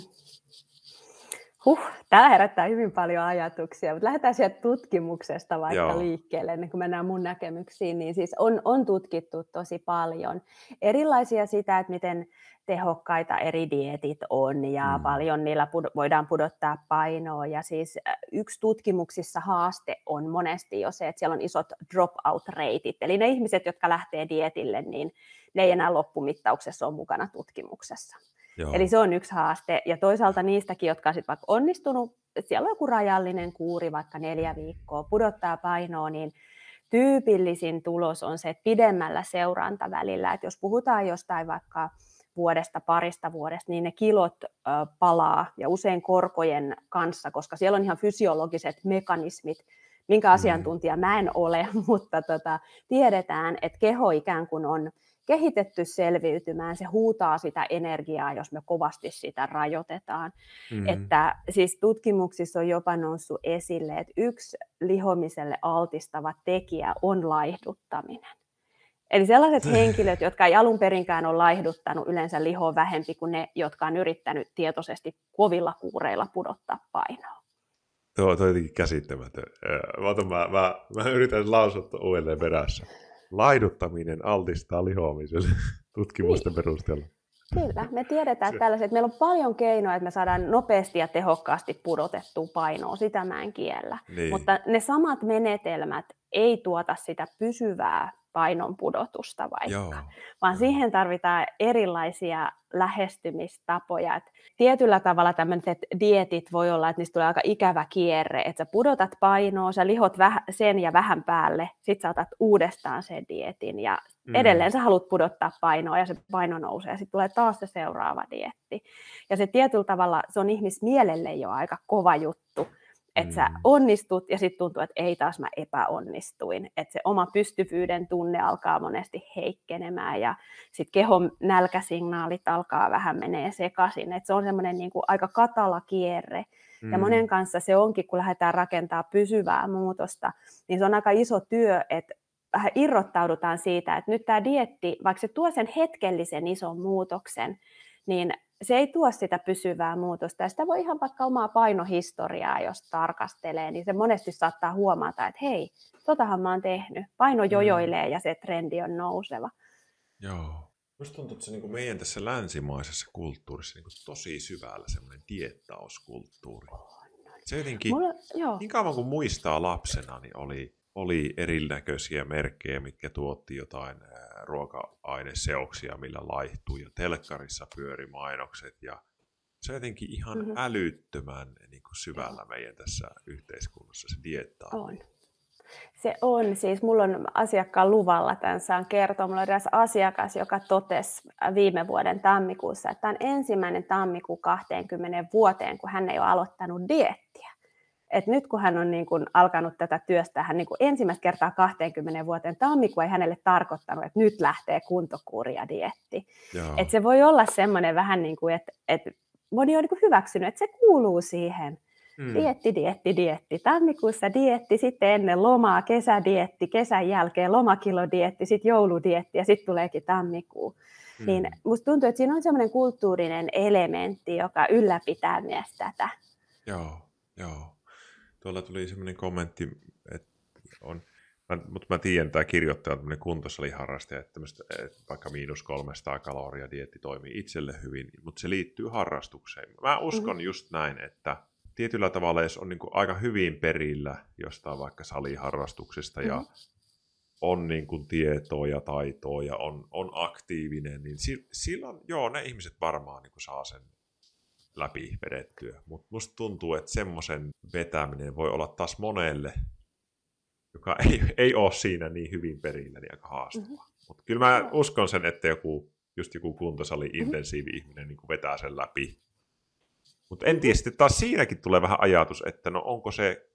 Huh, tämä herättää hyvin paljon ajatuksia, mutta lähdetään sieltä tutkimuksesta vaikka Joo. liikkeelle, ennen kuin mennään mun näkemyksiin, niin siis on, on tutkittu tosi paljon erilaisia sitä, että miten tehokkaita eri dietit on ja mm. paljon niillä pud- voidaan pudottaa painoa. Ja siis yksi tutkimuksissa haaste on monesti jo se, että siellä on isot dropout-reitit, eli ne ihmiset, jotka lähtee dietille, niin ne ei enää loppumittauksessa ole mukana tutkimuksessa. Joo. Eli se on yksi haaste. Ja toisaalta niistäkin, jotka on sitten vaikka onnistunut, siellä on joku rajallinen kuuri, vaikka neljä viikkoa, pudottaa painoa, niin tyypillisin tulos on se, että pidemmällä seurantavälillä, että jos puhutaan jostain vaikka vuodesta, parista vuodesta, niin ne kilot ö, palaa ja usein korkojen kanssa, koska siellä on ihan fysiologiset mekanismit, minkä mm. asiantuntija mä en ole, mutta tota, tiedetään, että keho ikään kuin on kehitetty selviytymään, se huutaa sitä energiaa, jos me kovasti sitä rajoitetaan. Mm. Että siis tutkimuksissa on jopa noussut esille, että yksi lihomiselle altistava tekijä on laihduttaminen. Eli sellaiset henkilöt, jotka ei alun perinkään ole laihduttanut, yleensä lihoa vähempi kuin ne, jotka on yrittänyt tietoisesti kovilla kuureilla pudottaa painoa. Tuo, tuo on jotenkin käsittämätön. Mä, mä, mä, mä yritän lausua uudelleen perässä laiduttaminen altistaa lihoamiselle tutkimusten niin. perusteella. Kyllä, me tiedetään että tällaiset, meillä on paljon keinoja, että me saadaan nopeasti ja tehokkaasti pudotettua painoa, sitä mä en kiellä. Niin. Mutta ne samat menetelmät ei tuota sitä pysyvää painon pudotusta vaikka, Joo. vaan Joo. siihen tarvitaan erilaisia lähestymistapoja. Et tietyllä tavalla tämmöiset dietit voi olla, että niistä tulee aika ikävä kierre, että sä pudotat painoa, sä lihot väh- sen ja vähän päälle, sit sä otat uudestaan sen dietin ja Mm. edelleen sä haluat pudottaa painoa ja se paino nousee ja sitten tulee taas se seuraava dietti. Ja se tietyllä tavalla, se on ihmismielelle jo aika kova juttu, että sä Mm. onnistut ja sitten tuntuu, että ei taas mä epäonnistuin. Että se oma pystyvyyden tunne alkaa monesti heikkenemään ja sitten kehon nälkäsignaalit alkaa vähän menee sekaisin. Että se on semmoinen niin aika katala kierre. Ja Mm. monen kanssa se onkin, kun lähdetään rakentaa pysyvää muutosta, niin se on aika iso työ, että vähän irrottaudutaan siitä, että nyt tämä dietti, vaikka se tuo sen hetkellisen ison muutoksen, niin se ei tuo sitä pysyvää muutosta. Ja sitä voi ihan vaikka omaa painohistoriaa, jos tarkastelee, niin se monesti saattaa huomata, että hei, totahan mä oon tehnyt. Paino Mm. jojoilee ja se trendi on nouseva. Joo. Musta tuntuu, että se niin meidän tässä länsimaisessa kulttuurissa niin tosi syvällä semmoinen diettauskulttuuri. Se jotenkin, Mulla, joo. niin kauan kuin muistaa lapsena, niin oli, oli erinäköisiä merkkejä, mitkä tuotti jotain ruoka-aineseoksia, millä laihtui. Ja telkkarissa pyöri mainokset. Ja se on jotenkin ihan Mhm. älyttömän niin kuin syvällä meidän tässä yhteiskunnassa se diettaa. On. Se on, siis mulla on asiakkaan luvalla tämän saan kertoa. Mulla on eräs asiakas, joka totesi viime vuoden tammikuussa, että tämä on ensimmäinen tammikuu 20 vuoteen, kun hän ei ole aloittanut diettiä. Et nyt kun hän on niin kun alkanut tätä työstä, hän niin kun ensimmäistä kertaa 20 vuoteen tammikuu ei hänelle tarkoittanut, että nyt lähtee kuntokuuri ja dietti. Joo. Et se voi olla semmoinen vähän niin kuin, että, että moni on niin kuin hyväksynyt, että se kuuluu siihen. Mm. Dietti, dietti, dietti. Tammikuussa dietti, sitten ennen lomaa kesädietti, kesän jälkeen lomakilodietti, sitten jouludietti ja sitten tuleekin tammikuu. Mm. Niin musta tuntuu, että siinä on semmoinen kulttuurinen elementti, joka ylläpitää myös tätä. Joo, joo. Tuolla tuli semmoinen kommentti, että on, mä, mutta mä tiedän, että tämä kirjoittaja on tämmöinen kuntosaliharrastaja, että, että vaikka miinus 300 kaloria dietti toimii itselle hyvin, mutta se liittyy harrastukseen. Mä uskon Mhm. just näin, että tietyllä tavalla, jos on niin kuin aika hyvin perillä jostain vaikka saliharrastuksesta ja Mhm. on niin kuin tietoa ja taitoa ja on, on aktiivinen, niin si, silloin, joo, ne ihmiset varmaan niin kuin saa sen läpi vedettyä. Mutta musta tuntuu, että semmoisen vetäminen voi olla taas monelle, joka ei, ei ole siinä niin hyvin perillä, niin aika haastavaa. Mm-hmm. Mutta kyllä mä uskon sen, että joku, just joku kuntosali intensiivi ihminen niin vetää sen läpi. Mutta en tiedä, sitten taas siinäkin tulee vähän ajatus, että no onko se,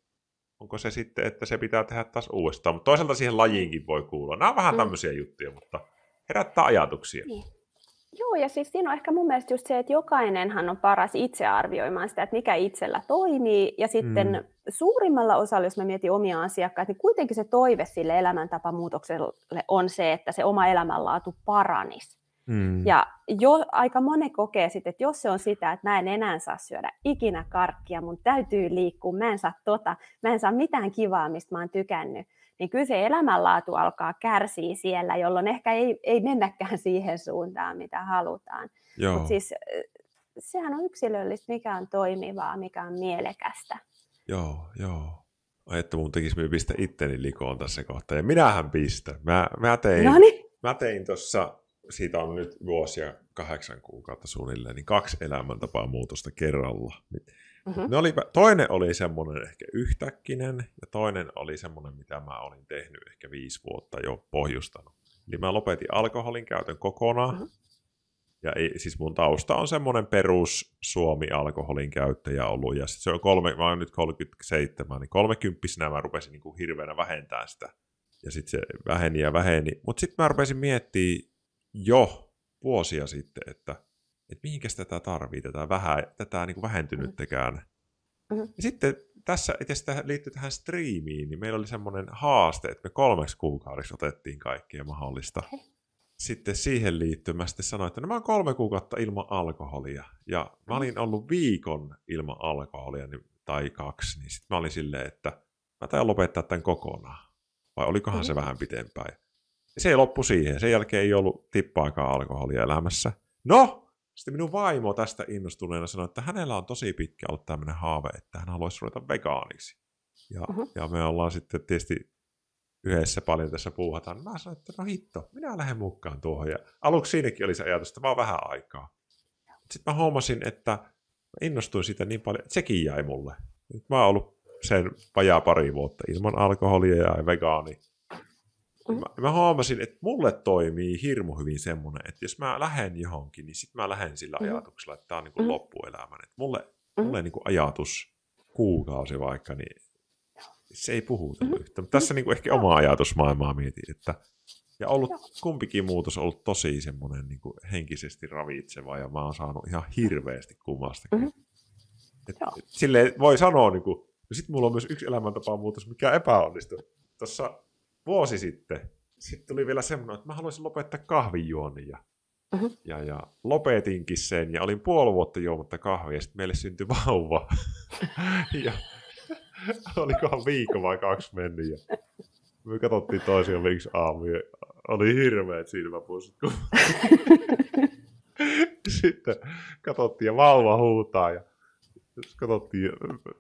onko se sitten, että se pitää tehdä taas uudestaan. Mutta toisaalta siihen lajiinkin voi kuulua. Nämä on vähän Mm. tämmöisiä juttuja, mutta herättää ajatuksia. Niin. Joo, ja siis siinä on ehkä mun mielestä just se, että jokainenhan on paras itse arvioimaan sitä, että mikä itsellä toimii, ja sitten Mm. mm. suurimmalla osalla, jos mä mietin omia asiakkaita, niin kuitenkin se toive sille elämäntapamuutokselle on se, että se oma elämänlaatu paranisi. Mm. Ja jo, aika moni kokee sitten, että jos se on sitä, että mä en enää saa syödä ikinä karkkia, mun täytyy liikkua, mä en saa tota, mä en saa mitään kivaa, mistä mä oon tykännyt, niin kyllä se elämänlaatu alkaa kärsiä siellä, jolloin ehkä ei, ei mennäkään siihen suuntaan, mitä halutaan. Joo. Mutta siis eh, sehän on yksilöllistä, mikä on toimivaa, mikä on mielekästä. Joo, joo. Ai, että mun tekisi mieli pistä itteni likoon tässä kohtaa. Ja minähän pistän. Mä, mä tein, No niin, mä tein tuossa, siitä on nyt vuosia kahdeksan kuukautta suunnilleen, niin kaksi elämäntapaa muutosta kerralla. Mhm. Ne oli, toinen oli semmoinen ehkä yhtäkkinen, ja toinen oli semmoinen, mitä mä olin tehnyt ehkä viisi vuotta jo pohjustanut. Eli mä lopetin alkoholin käytön kokonaan. Mhm. Ja ei, siis mun tausta on semmoinen perus Suomi-alkoholin käyttäjä ollut, ja sit se on kolme, mä oon nyt 37, niin kolmekymppisenä mä rupesin niin kuin hirveänä vähentämään sitä. Ja sitten se väheni ja väheni. Mutta sitten mä rupesin miettimään jo vuosia sitten, että, että mihinkäs tätä tarvii, tätä, vähän, tätä niin kuin vähentynyttäkään. Mhm. Ja sitten tässä, itse asiassa tähän liittyy tähän striimiin, niin meillä oli semmoinen haaste, että me kolmeksi kuukaudeksi otettiin kaikkea mahdollista. Okei. Sitten siihen liittyen mä sitten sanoin, että no mä oon kolme kuukautta ilman alkoholia. Ja mä olin ollut viikon ilman alkoholia niin, tai kaksi, niin sitten mä olin silleen, että mä tajan lopettaa tämän kokonaan. Vai olikohan se Mhm. vähän pitempään. Ja se ei loppu siihen. Sen jälkeen ei ollut tippaakaan alkoholia elämässä. No, sitten minun vaimo tästä innostuneena sanoi, että hänellä on tosi pitkä ollut tämmöinen haave, että hän haluaisi ruveta vegaaniksi. Ja, Mhm. ja me ollaan sitten tietysti yhdessä paljon tässä puuhataan, mä sanoin, että no hitto, minä lähden mukaan tuohon. Ja aluksi siinäkin oli se ajatus, että vaan vähän aikaa. Sitten mä huomasin, että mä innostuin siitä niin paljon, että sekin jäi mulle. Nyt mä oon ollut sen vajaa pari vuotta ilman alkoholia ja vegaani. Mm. Mä, mä huomasin, että mulle toimii hirmu hyvin semmoinen, että jos mä lähden johonkin, niin sitten mä lähden sillä mm. ajatuksella, että tämä on niin kuin mm. loppuelämän. Että mulle, mm. mulle niin kuin ajatus kuukausi vaikka, niin se ei puhuta mm-hmm. yhtä. Mutta tässä niin kuin ehkä oma ajatusmaailmaa mietin, että ja ollut Joo. kumpikin muutos on ollut tosi semmoinen niin kuin henkisesti ravitseva ja mä oon saanut ihan hirveästi kummastakin. Mm-hmm. Et, et, silleen voi sanoa, niin kuin, ja sitten mulla on myös yksi elämäntapa muutos, mikä epäonnistui. Tuossa vuosi sitten, sitten tuli vielä semmoinen, että mä haluaisin lopettaa kahvijuonnin ja, mm-hmm. ja, ja lopetinkin sen ja olin puoli vuotta juomatta kahvia ja sitten meille syntyi vauva. ja olikohan viikko vai kaksi mennyt ja me katsottiin toisia yksi aamu ja oli hirveät silmäpussit. Sitten katsottiin ja vauva huutaa ja katsottiin,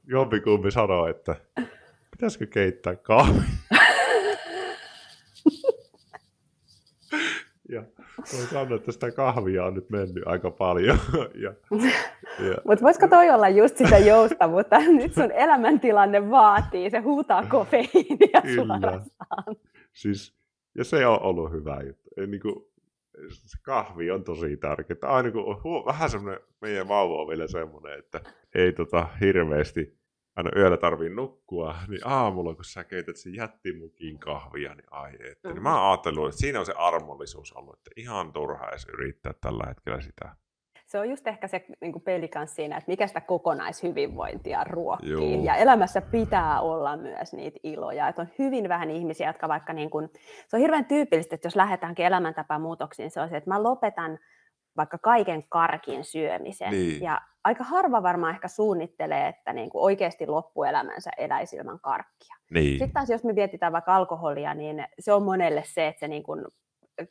jompikumpi sanoi, että pitäisikö keittää kahvi. Ja voin sanoa, että sitä kahvia on nyt mennyt aika paljon. ja, ja, Mutta voisiko toi olla just sitä joustavuutta? Nyt sun elämäntilanne vaatii, se huutaa kofeiinia suorastaan. Siis, ja se on ollut hyvä juttu. Niin kuin, se kahvi on tosi tärkeää. Aina kun on vähän semmoinen, meidän vauva on vielä semmoinen, että ei tota hirveästi aina yöllä tarvii nukkua, niin aamulla kun sä keität sen jättimukin kahvia, niin ai että. Mm-hmm. Niin mä ajattelin, että siinä on se armollisuus ollut, että ihan turha edes yrittää tällä hetkellä sitä. Se on just ehkä se niin peli kanssa siinä, että mikä sitä kokonaishyvinvointia ruokkii. Joo. Ja elämässä pitää olla myös niitä iloja. Että on hyvin vähän ihmisiä, jotka vaikka, niin kuin, se on hirveän tyypillistä, että jos lähdetäänkin elämäntapamuutoksiin, se on se, että mä lopetan vaikka kaiken karkin syömisen. Niin. Ja aika harva varmaan ehkä suunnittelee, että niin kuin oikeasti loppuelämänsä eläisi ilman karkkia. Niin. Sitten taas jos me mietitään vaikka alkoholia, niin se on monelle se, että se niin kuin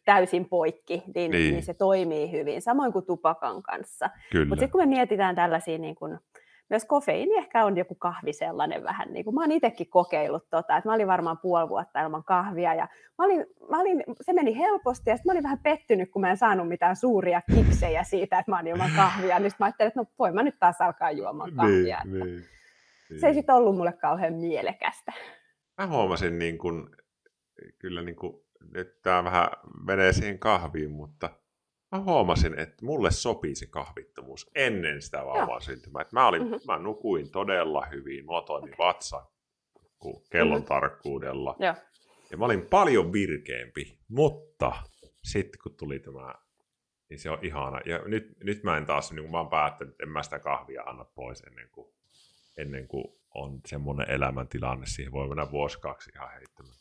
täysin poikki, niin, niin. niin se toimii hyvin, samoin kuin tupakan kanssa. Mutta sitten kun me mietitään tällaisia niin kuin myös kofeiini ehkä on joku kahvi sellainen vähän, niin kuin mä oon itsekin kokeillut tota, että mä olin varmaan puoli vuotta ilman kahvia ja mä olin, mä olin, se meni helposti ja sitten mä olin vähän pettynyt, kun mä en saanut mitään suuria kiksejä siitä, että mä oon ilman kahvia, niin sitten mä ajattelin, että no voin mä nyt taas alkaa juomaan niin, kahvia. Niin, niin, niin. Se ei sitten ollut mulle kauhean mielekästä. Mä huomasin niin kun, kyllä niin kun, nyt tämä vähän menee siihen kahviin, mutta mä huomasin, että mulle sopii se kahvittomuus ennen sitä vauvan syntymää. Mä, olin, mm-hmm. mä nukuin todella hyvin, mulla toimi okay. vatsa kellon mm-hmm. tarkkuudella. Ja. ja mä olin paljon virkeämpi, mutta sitten kun tuli tämä, niin se on ihana. Ja nyt, nyt mä en taas, niin kun mä oon päättänyt, että en mä sitä kahvia anna pois ennen kuin, ennen kuin on semmoinen elämäntilanne. Siihen voi mennä vuosi kaksi ihan heittämään.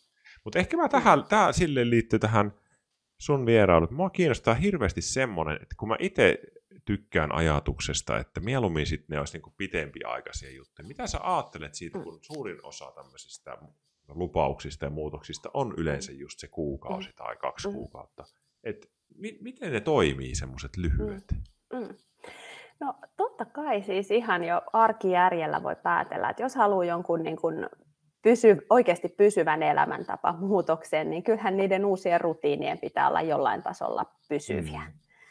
Mutta ehkä mä tähän, tää sille liittyy tähän sun vierailut. Mua kiinnostaa hirveästi semmoinen, että kun mä itse tykkään ajatuksesta, että mieluummin sitten ne olisi niinku pitempiaikaisia juttuja. Mitä sä ajattelet siitä, mm. kun suurin osa tämmöisistä lupauksista ja muutoksista on yleensä just se kuukausi tai kaksi mm. kuukautta. Et mi- miten ne toimii semmoiset lyhyet? Mm. Mm. No totta kai siis ihan jo arkijärjellä voi päätellä, että jos haluaa jonkun niin kuin pysy, oikeasti pysyvän elämäntapa muutoksen, niin kyllähän niiden uusien rutiinien pitää olla jollain tasolla pysyviä.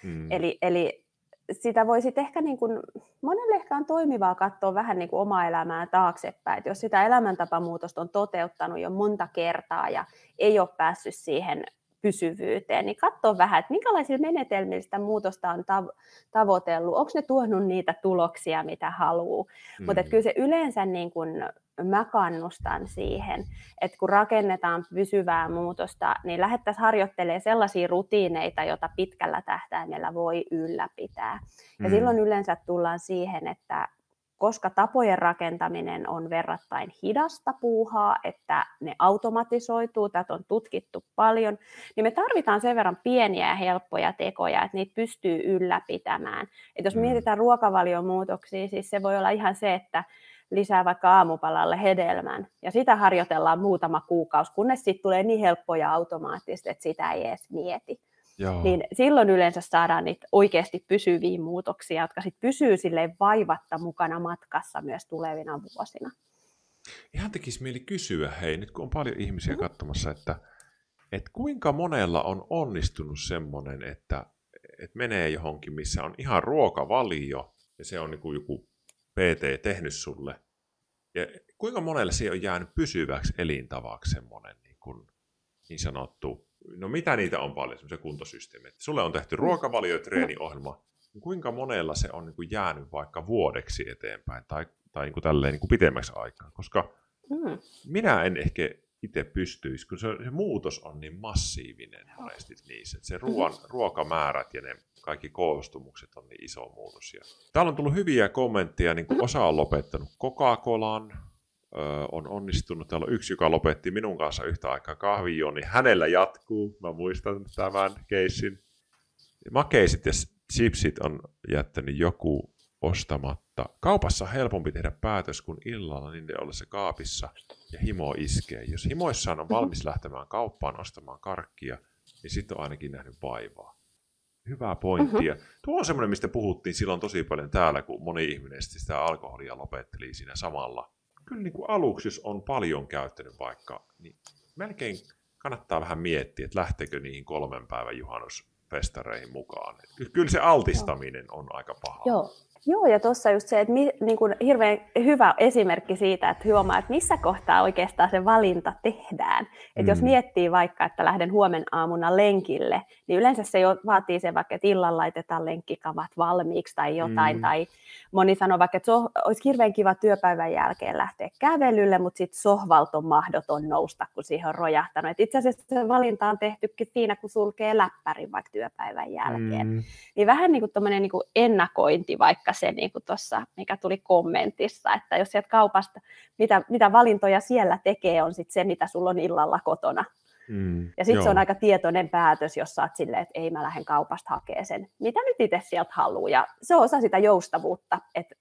Mm. Mm. Eli, eli sitä voisi ehkä, niin kuin, monelle ehkä on toimivaa katsoa vähän niin kuin omaa elämää taaksepäin, että jos sitä elämäntapamuutosta on toteuttanut jo monta kertaa ja ei ole päässyt siihen pysyvyyteen, niin katsoa vähän, että minkälaisilla menetelmillä sitä muutosta on tav- tavoitellut, onko ne tuonut niitä tuloksia, mitä haluaa. Mm. Mutta kyllä se yleensä niin kun, mä kannustan siihen, että kun rakennetaan pysyvää muutosta, niin lähdettäisiin harjoittelemaan sellaisia rutiineita, joita pitkällä tähtäimellä voi ylläpitää. Ja mm. silloin yleensä tullaan siihen, että koska tapojen rakentaminen on verrattain hidasta puuhaa, että ne automatisoituu, tätä on tutkittu paljon, niin me tarvitaan sen verran pieniä ja helppoja tekoja, että niitä pystyy ylläpitämään. Et jos mm. mietitään ruokavaliomuutoksia, siis se voi olla ihan se, että lisää vaikka aamupalalle hedelmän, ja sitä harjoitellaan muutama kuukausi, kunnes sitten tulee niin helppoja automaattisesti, että sitä ei edes mieti. Joo. niin silloin yleensä saadaan niitä oikeasti pysyviä muutoksia, jotka sitten pysyy sille vaivatta mukana matkassa myös tulevina vuosina. Ihan tekisi mieli kysyä, hei, nyt kun on paljon ihmisiä mm-hmm. katsomassa, että, että kuinka monella on onnistunut semmoinen, että, että menee johonkin, missä on ihan ruokavalio, ja se on niin kuin joku PT tehnyt sulle. Ja kuinka monelle se on jäänyt pysyväksi elintavaksi semmoinen niin, kuin, niin sanottu, no mitä niitä on paljon, semmoisia kuntosysteemejä. Sulle on tehty ruokavalio- ja treeniohjelma, niin kuinka monella se on niin kuin jäänyt vaikka vuodeksi eteenpäin tai, tai niin kuin tälleen niin kuin pitemmäksi aikaa, koska mm. minä en ehkä itse pystyisi, kun se, se muutos on niin massiivinen monesti niissä. Että se ruoan, mm-hmm. ruokamäärät ja ne kaikki koostumukset on niin iso muutos. Ja täällä on tullut hyviä kommentteja, niin kuin osa on lopettanut Coca-Colan, on onnistunut. Täällä on yksi, joka lopetti minun kanssa yhtä aikaa kahvijoon, niin hänellä jatkuu. Mä muistan tämän keissin. Makeisit ja chipsit on jättänyt joku ostamatta. Kaupassa on helpompi tehdä päätös kuin illalla niiden ollessa kaapissa ja himo iskee. Jos himoissaan on valmis lähtemään kauppaan ostamaan karkkia, niin sitten on ainakin nähnyt vaivaa. Hyvää pointtia. Uh-huh. Tuo on semmoinen, mistä puhuttiin silloin tosi paljon täällä, kun moni ihminen sitä alkoholia lopetteli siinä samalla. Kyllä niin kuin aluksi, on paljon käyttänyt vaikka, niin melkein kannattaa vähän miettiä, että lähteekö niihin kolmen päivän juhannusfestareihin mukaan. Kyllä se altistaminen on aika paha. Joo, Joo, ja tuossa just se, että mi, niin kuin hirveän hyvä esimerkki siitä, että huomaa, että missä kohtaa oikeastaan se valinta tehdään. Että mm. jos miettii vaikka, että lähden huomen aamuna lenkille, niin yleensä se jo vaatii sen vaikka, että illalla laitetaan lenkkikavat valmiiksi tai jotain. Mm. Tai moni sanoo vaikka, että so, olisi hirveän kiva työpäivän jälkeen lähteä kävelylle, mutta sitten sohvalta on mahdoton nousta, kun siihen on rojahtanut. Et itse asiassa se valinta on tehtykin siinä, kun sulkee läppärin vaikka työpäivän jälkeen. Mm. Niin vähän niin kuin niin kuin ennakointi vaikka se, niin kuin tuossa, mikä tuli kommentissa, että jos sieltä kaupasta, mitä, mitä valintoja siellä tekee, on sitten se, mitä sulla on illalla kotona. Mm, ja sitten se on aika tietoinen päätös, jos sä oot silleen, että ei mä lähden kaupasta hakemaan sen, mitä nyt itse sieltä haluaa. Ja se on osa sitä joustavuutta, että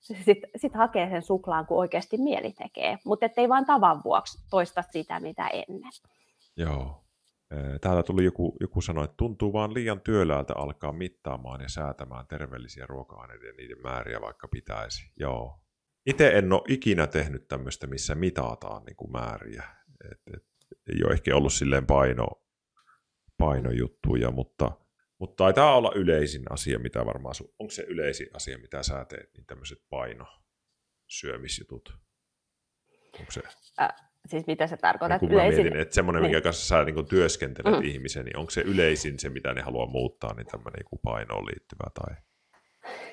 sitten sit hakee sen suklaan, kun oikeasti mieli tekee. Mutta ei vaan tavan vuoksi toista sitä, mitä ennen. Joo. Täällä tuli joku, joku sanoi, että tuntuu vaan liian työläältä alkaa mittaamaan ja säätämään terveellisiä ruoka-aineita ja niiden määriä, vaikka pitäisi. Joo. Itse en ole ikinä tehnyt tämmöistä, missä mitataan niin kuin määriä. Et, et, ei ole ehkä ollut silleen paino, painojuttuja, mutta, mutta taitaa olla yleisin asia, mitä varmaan, onko se yleisin asia, mitä sä teet, niin tämmöiset paino syömisjutut? Onko se? Ä- Siis mitä se tarkoittaa? Niin yleisin... mietin, että semmoinen, niin. minkä kanssa sä niin työskentelet mm. ihmisen, niin onko se yleisin se, mitä ne haluaa muuttaa, niin tämmöinen niin painoon liittyvä tai...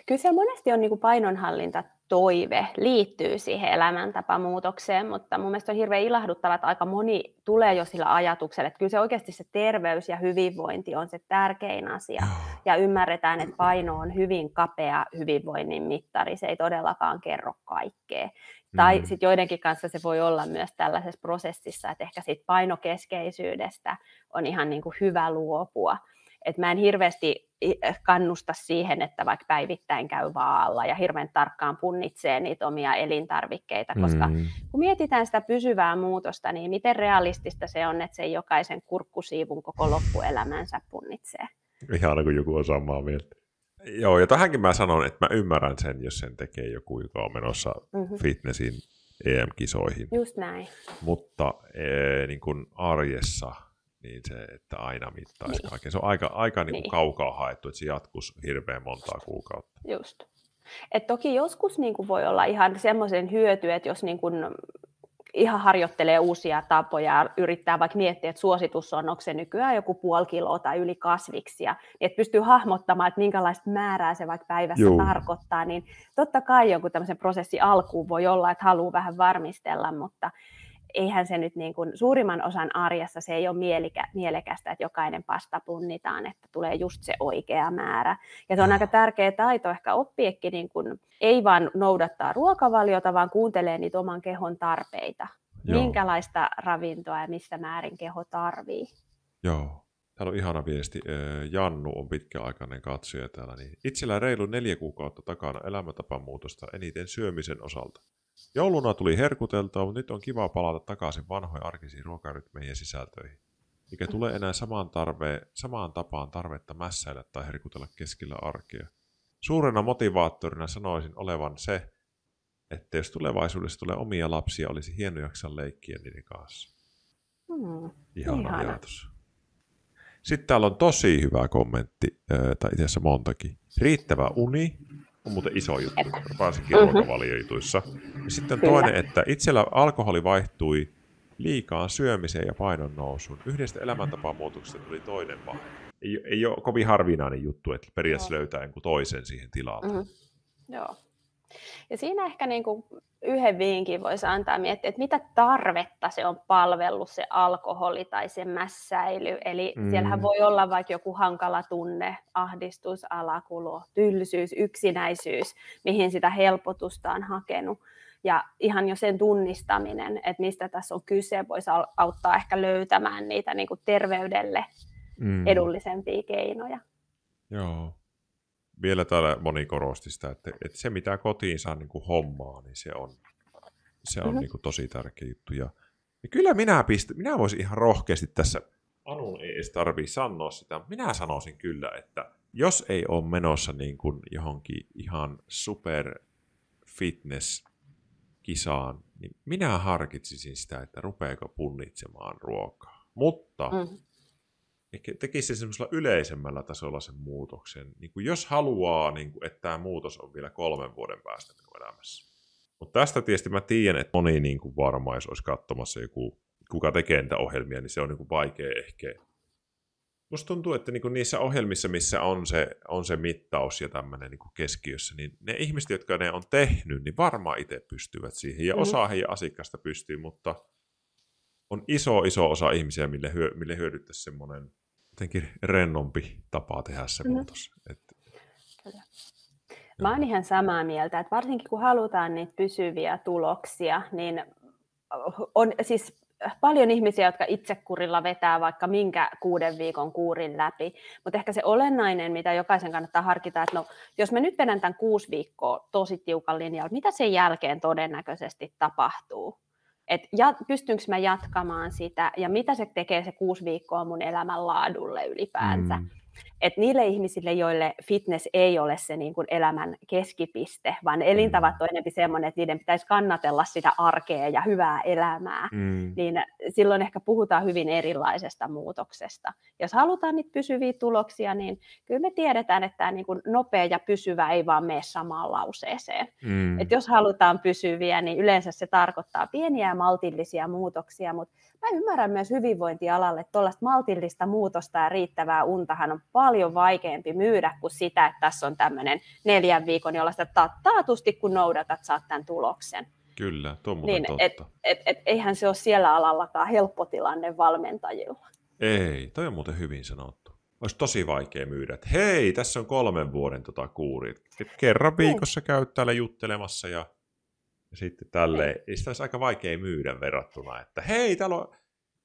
Kyllä se monesti on niin painonhallinta toive liittyy siihen elämäntapamuutokseen, mutta mun mielestä on hirveän ilahduttava, että aika moni tulee jo sillä ajatuksella, että kyllä se oikeasti se terveys ja hyvinvointi on se tärkein asia. Ja ymmärretään, että paino on hyvin kapea hyvinvoinnin mittari, se ei todellakaan kerro kaikkea. Tai mm. sitten joidenkin kanssa se voi olla myös tällaisessa prosessissa, että ehkä siitä painokeskeisyydestä on ihan niin kuin hyvä luopua. Et mä en hirveästi kannusta siihen, että vaikka päivittäin käy vaalla ja hirveän tarkkaan punnitsee niitä omia elintarvikkeita, koska mm. kun mietitään sitä pysyvää muutosta, niin miten realistista se on, että se jokaisen kurkkusiivun koko loppuelämänsä punnitsee. Ihan kuin joku on samaa mieltä. Joo, ja tähänkin mä sanon, että mä ymmärrän sen, jos sen tekee joku, joka on menossa mm-hmm. fitnessin EM-kisoihin. Just näin. Mutta ee, niin kuin arjessa, niin se, että aina mittaisi niin. kaiken. Se on aika, aika niin kuin niin. kaukaa haettu, että se jatkuisi hirveän montaa kuukautta. Just. Et toki joskus niin kuin voi olla ihan semmoisen hyöty, että jos niin kuin ihan harjoittelee uusia tapoja ja yrittää vaikka miettiä, että suositus on, onko se nykyään joku puoli kiloa tai yli kasviksia, että pystyy hahmottamaan, että minkälaista määrää se vaikka päivässä Juu. tarkoittaa, niin totta kai jonkun tämmöisen prosessin alkuun voi olla, että haluaa vähän varmistella, mutta eihän se nyt niin kuin, suurimman osan arjessa se ei ole mielikä, mielekästä, että jokainen pasta punnitaan, että tulee just se oikea määrä. Ja se on aika tärkeä taito ehkä oppiakin, niin kuin, ei vaan noudattaa ruokavaliota, vaan kuuntelee niitä oman kehon tarpeita. Joo. Minkälaista ravintoa ja missä määrin keho tarvii. Joo. Täällä on ihana viesti. Jannu on pitkäaikainen katsoja täällä. Niin itsellä reilu neljä kuukautta takana elämäntapamuutosta eniten syömisen osalta. Jouluna tuli herkuteltua, mutta nyt on kiva palata takaisin vanhoihin arkisiin ruokarytmeihin ja sisältöihin. Mikä tulee enää samaan, tarve, samaan tapaan tarvetta mässäillä tai herkutella keskellä arkea. Suurena motivaattorina sanoisin olevan se, että jos tulevaisuudessa tulee omia lapsia, olisi hieno jaksaa leikkiä niiden kanssa. Hmm. Ihana, Ihana. ajatus. Sitten täällä on tosi hyvä kommentti, tai itse asiassa montakin. Riittävä uni on muuten iso juttu, varsinkin Mhm. ruokavaliojutuissa. Ja sitten Kyllä. toinen, että itsellä alkoholi vaihtui liikaan syömiseen ja painon nousuun. Yhdestä elämäntapamuutoksesta tuli toinen vaihe. Ei, ei ole kovin harvinainen juttu, että periaatteessa Joo. löytää jonkun toisen siihen tilalle. Mhm. Joo. Ja siinä ehkä niin kuin yhden vinkin voisi antaa miettiä, että mitä tarvetta se on palvellut se alkoholi tai se mässäily. Eli Mm. siellähän voi olla vaikka joku hankala tunne, ahdistus, alakulo, tylsyys, yksinäisyys, mihin sitä helpotusta on hakenut. Ja ihan jo sen tunnistaminen, että mistä tässä on kyse, voisi au- auttaa ehkä löytämään niitä niin kuin terveydelle Mm. edullisempia keinoja. Joo. Vielä täällä moni korosti sitä, että, että se mitä kotiin saa niin kuin hommaa, niin se on, se on Mhm. niin kuin tosi tärkeä juttu. Ja, ja kyllä minä, pist, minä voisin ihan rohkeasti tässä, Anun ei edes tarvii sanoa sitä, mutta minä sanoisin kyllä, että jos ei ole menossa niin kuin johonkin ihan super fitness kisaan, niin minä harkitsisin sitä, että rupeeko punnitsemaan ruokaa. Mutta Mm. Ehkä tekisi se semmoisella yleisemmällä tasolla sen muutoksen. Niin kuin jos haluaa, niin kuin, että tämä muutos on vielä kolmen vuoden päästä minun elämässä. Mutta tästä tietysti mä tiedän, että moni niin kuin varmaan, jos olisi katsomassa joku, kuka tekee niitä ohjelmia, niin se on niin kuin vaikea ehkä. Musta tuntuu, että niin kuin niissä ohjelmissa, missä on se, on se mittaus ja tämmöinen niin keskiössä, niin ne ihmiset, jotka ne on tehnyt, niin varmaan itse pystyvät siihen. Ja Mhm. osa heidän asiakkaista pystyy, mutta on iso, iso osa ihmisiä, mille, hyö, mille hyödyttäisi semmoinen jotenkin rennompi tapa tehdä se Mhm. muutos. Et, Mä oon ihan samaa mieltä, että varsinkin kun halutaan niitä pysyviä tuloksia, niin on siis paljon ihmisiä, jotka itsekurilla vetää vaikka minkä kuuden viikon kuurin läpi, mutta ehkä se olennainen, mitä jokaisen kannattaa harkita, että no, jos mä nyt vedän tämän kuusi viikkoa tosi tiukan linjalla, mitä sen jälkeen todennäköisesti tapahtuu? Et ja, pystynkö mä jatkamaan sitä ja mitä se tekee se kuusi viikkoa mun elämän laadulle ylipäänsä? Mm. Että niille ihmisille, joille fitness ei ole se niin kuin elämän keskipiste, vaan elintavat on enemmän semmoinen, että niiden pitäisi kannatella sitä arkea ja hyvää elämää, Mm. niin silloin ehkä puhutaan hyvin erilaisesta muutoksesta. Jos halutaan niitä pysyviä tuloksia, niin kyllä me tiedetään, että tämä niin kuin nopea ja pysyvä ei vaan mene samaan lauseeseen. Mm. Et jos halutaan pysyviä, niin yleensä se tarkoittaa pieniä ja maltillisia muutoksia, mutta mä ymmärrän myös hyvinvointialalle, että tuollaista maltillista muutosta ja riittävää untahan on paljon vaikeampi myydä kuin sitä, että tässä on tämmöinen neljän viikon, jolla sitä taat taatusti kun noudatat, saat tämän tuloksen. Kyllä, tuo Niin, totta. et, et, et, eihän se ole siellä alallakaan helppo tilanne valmentajilla. Ei, toi on muuten hyvin sanottu. Olisi tosi vaikea myydä, että hei, tässä on kolmen vuoden tota kuuri. Kerran viikossa käyt täällä juttelemassa ja, ja sitten tälleen. Ei sitä olisi aika vaikea myydä verrattuna, että hei, täällä on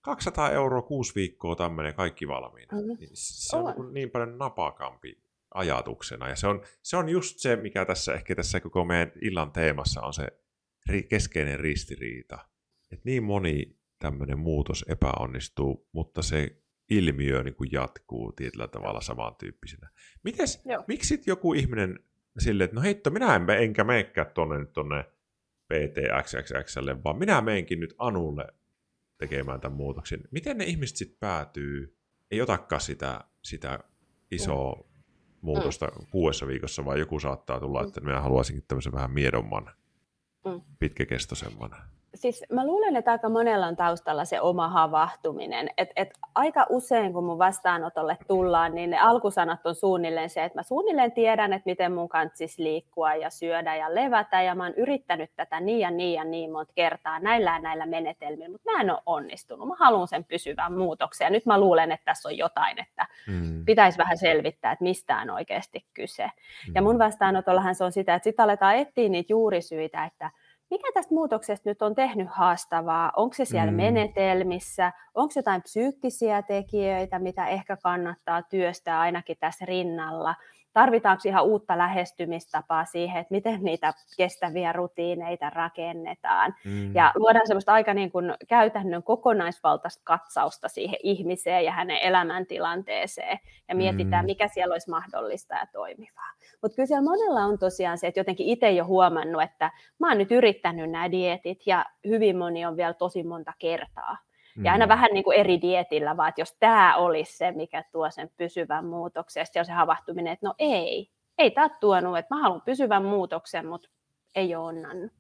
200 euroa kuusi viikkoa tämmöinen kaikki valmiina. Mhm. Niin se on, On. niin, niin paljon napakampi ajatuksena. Ja se on, se on just se, mikä tässä ehkä tässä koko meidän illan teemassa on se ri, keskeinen ristiriita. Että niin moni tämmöinen muutos epäonnistuu, mutta se ilmiö niin kuin jatkuu tietyllä tavalla samantyyppisenä. Mites, Joo. miksi joku ihminen silleen, että no heitto, minä en, enkä menekään tuonne nyt tuonne PTXXXlle, vaan minä menenkin nyt Anulle tekemään tämän muutoksen. Miten ne ihmiset sitten päätyy, ei otakaan sitä, sitä isoa muutosta kuudessa viikossa, vaan joku saattaa tulla, Mm. että minä haluaisinkin tämmöisen vähän miedomman, Mm. pitkäkestoisemman. Siis mä luulen, että aika monella on taustalla se oma havahtuminen. Et, et aika usein, kun mun vastaanotolle tullaan, niin ne alkusanat on suunnilleen se, että mä suunnilleen tiedän, että miten mun kantsisi liikkua ja syödä ja levätä, ja mä oon yrittänyt tätä niin ja niin ja niin monta kertaa näillä ja näillä menetelmillä, mutta mä en ole onnistunut. Mä haluan sen pysyvän muutoksen, ja nyt mä luulen, että tässä on jotain, että Mm. pitäisi vähän selvittää, että mistä on oikeasti kyse. Ja Mm. mun vastaanotollahan se on sitä, että sitten aletaan etsiä niitä juurisyitä, että mikä tästä muutoksesta nyt on tehnyt haastavaa, onko se siellä Mm. menetelmissä, onko jotain psyykkisiä tekijöitä, mitä ehkä kannattaa työstää ainakin tässä rinnalla, tarvitaanko ihan uutta lähestymistapaa siihen, että miten niitä kestäviä rutiineita rakennetaan. Mm. Ja luodaan semmoista aika niin kuin käytännön kokonaisvaltaista katsausta siihen ihmiseen ja hänen elämäntilanteeseen ja mietitään, mm. mikä siellä olisi mahdollista ja toimivaa. Mutta kyllä siellä monella on tosiaan se, että jotenkin itse jo huomannut, että mä oon nyt yrittänyt nämä dietit ja hyvin moni on vielä tosi monta kertaa. Ja aina mm. vähän niin kuin eri dietillä, vaan että jos tämä olisi se, mikä tuo sen pysyvän muutoksen, ja se havahtuminen, että no ei, ei tämä tuonut, että mä haluan pysyvän muutoksen, mutta ei ole onnannut.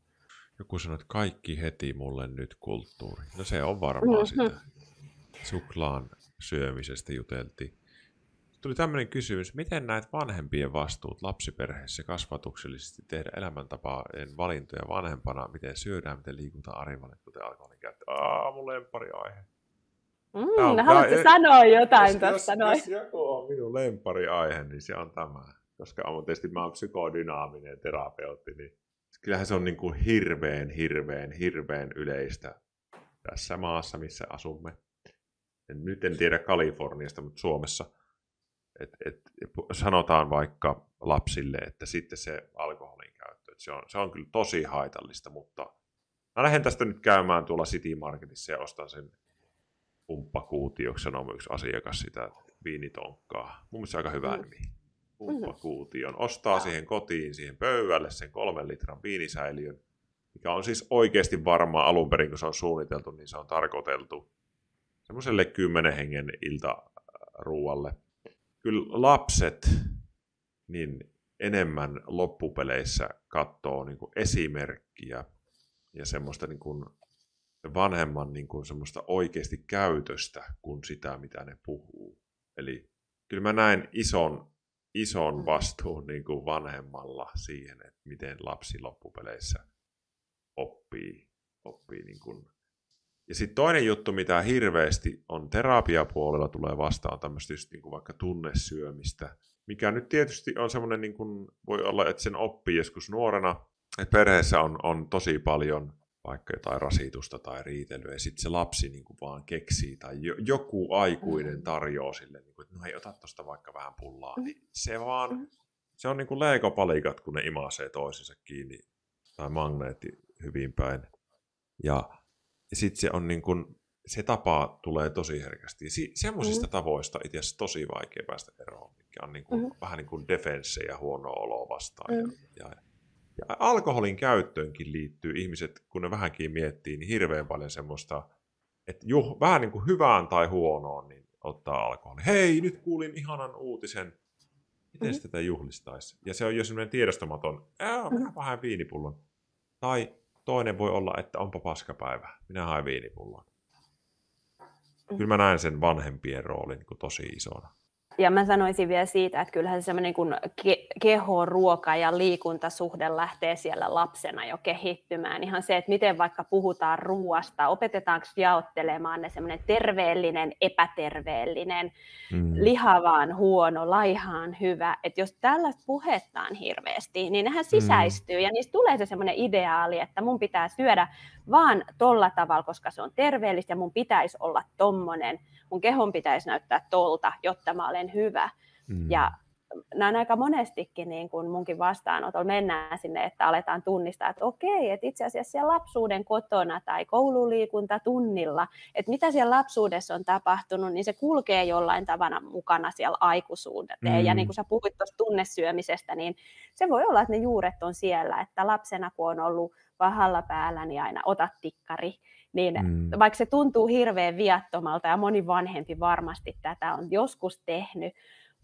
Joku sanoi, että kaikki heti mulle nyt kulttuuri. No se on varmaan mm-hmm. sitä. Suklaan syömisestä juteltiin. Tuli tämmöinen kysymys, miten näet vanhempien vastuut lapsiperheessä kasvatuksellisesti tehdä elämäntapaa valintoja vanhempana, miten syödään, miten liikunta arivalit, kuten alkoholin käyttö. Aa, mun lempari aihe. Mm, on, haluatko tämä, sanoa jotain tuosta noin? Jos joku on minun lempari aihe, niin se on tämä. Koska on tietysti mä oon psykodynaaminen terapeutti, niin kyllähän se on niin kuin hirveän, hirveän, hirveän yleistä tässä maassa, missä asumme. En, nyt en tiedä Kaliforniasta, mutta Suomessa – et, et, sanotaan vaikka lapsille, että sitten se alkoholin käyttö, se, on, se on kyllä tosi haitallista, mutta mä lähden tästä nyt käymään tuolla City Marketissa ja ostan sen pumppakuutioksi, sanoo yksi asiakas sitä viinitonkkaa. Mun mielestä aika hyvä mm. nimi. Pumppakuution. Ostaa siihen kotiin, siihen pöydälle sen kolmen litran viinisäiliön, mikä on siis oikeasti varmaa alun perin, kun se on suunniteltu, niin se on tarkoiteltu semmoiselle kymmenen hengen iltaruualle kyllä lapset niin enemmän loppupeleissä katsoo niin kuin esimerkkiä ja semmoista niin kuin vanhemman niin kuin semmoista oikeasti käytöstä kuin sitä, mitä ne puhuu. Eli kyllä mä näen ison, ison mm. vastuun niin kuin vanhemmalla siihen, että miten lapsi loppupeleissä oppii, oppii niin kuin ja sitten toinen juttu, mitä hirveästi on terapiapuolella tulee vastaan, tämmöistä just niin kuin vaikka tunnesyömistä, mikä nyt tietysti on semmoinen, niin kuin, voi olla, että sen oppii joskus nuorena, että perheessä on, on tosi paljon vaikka jotain rasitusta tai riitelyä, ja sitten se lapsi niin kuin vaan keksii, tai jo, joku aikuinen mm. tarjoaa sille, niin kuin, että no hei, ota tuosta vaikka vähän pullaa, mm. niin se vaan, mm. se on niin kuin leikopalikat, kun ne imasee toisensa kiinni, tai magneetti hyvin päin. Ja ja sitten se on niin kun, se tapa tulee tosi herkästi. Si- semmoisista mm. tavoista itse asiassa tosi vaikea päästä eroon, mikä on niin kun, mm. vähän niin kuin defense ja huono olo vastaan. Mm. Ja, ja, ja alkoholin käyttöönkin liittyy ihmiset, kun ne vähänkin miettii, niin hirveän paljon semmoista, että juh, vähän niin kuin hyvään tai huonoon, niin ottaa alkoholi. Hei, nyt kuulin ihanan uutisen. Miten mm-hmm. tätä juhlistaisi? Ja se on jo semmoinen tiedostamaton, ää, mm-hmm. vähän viinipullon. Tai Toinen voi olla, että onpa paskapäivä, minä haen viinipullon. Kyllä mä näen sen vanhempien roolin niin tosi isona. Ja mä sanoisin vielä siitä, että kyllähän se semmoinen kuin ke- keho, ruoka ja liikuntasuhde lähtee siellä lapsena jo kehittymään. Ihan se, että miten vaikka puhutaan ruoasta, opetetaanko jaottelemaan ne semmoinen terveellinen, epäterveellinen, mm. lihavaan huono, laihaan hyvä. Että jos tällaista puhettaan hirveästi, niin nehän mm. sisäistyy mm. ja niistä tulee se semmoinen ideaali, että mun pitää syödä vaan tolla tavalla, koska se on terveellistä ja mun pitäisi olla tommonen, mun kehon pitäisi näyttää tolta, jotta mä olen hyvä. Mm. Ja näin aika monestikin niin kun munkin vastaanotolla mennään sinne, että aletaan tunnistaa, että okei, että itse asiassa siellä lapsuuden kotona tai koululiikuntatunnilla, että mitä siellä lapsuudessa on tapahtunut, niin se kulkee jollain tavalla mukana siellä aikuisuuteen. Mm. Ja niin kuin sä puhuit tuosta tunnesyömisestä, niin se voi olla, että ne juuret on siellä, että lapsena kun on ollut pahalla päällä, niin aina ota tikkari. Niin mm. vaikka se tuntuu hirveän viattomalta ja moni vanhempi varmasti tätä on joskus tehnyt,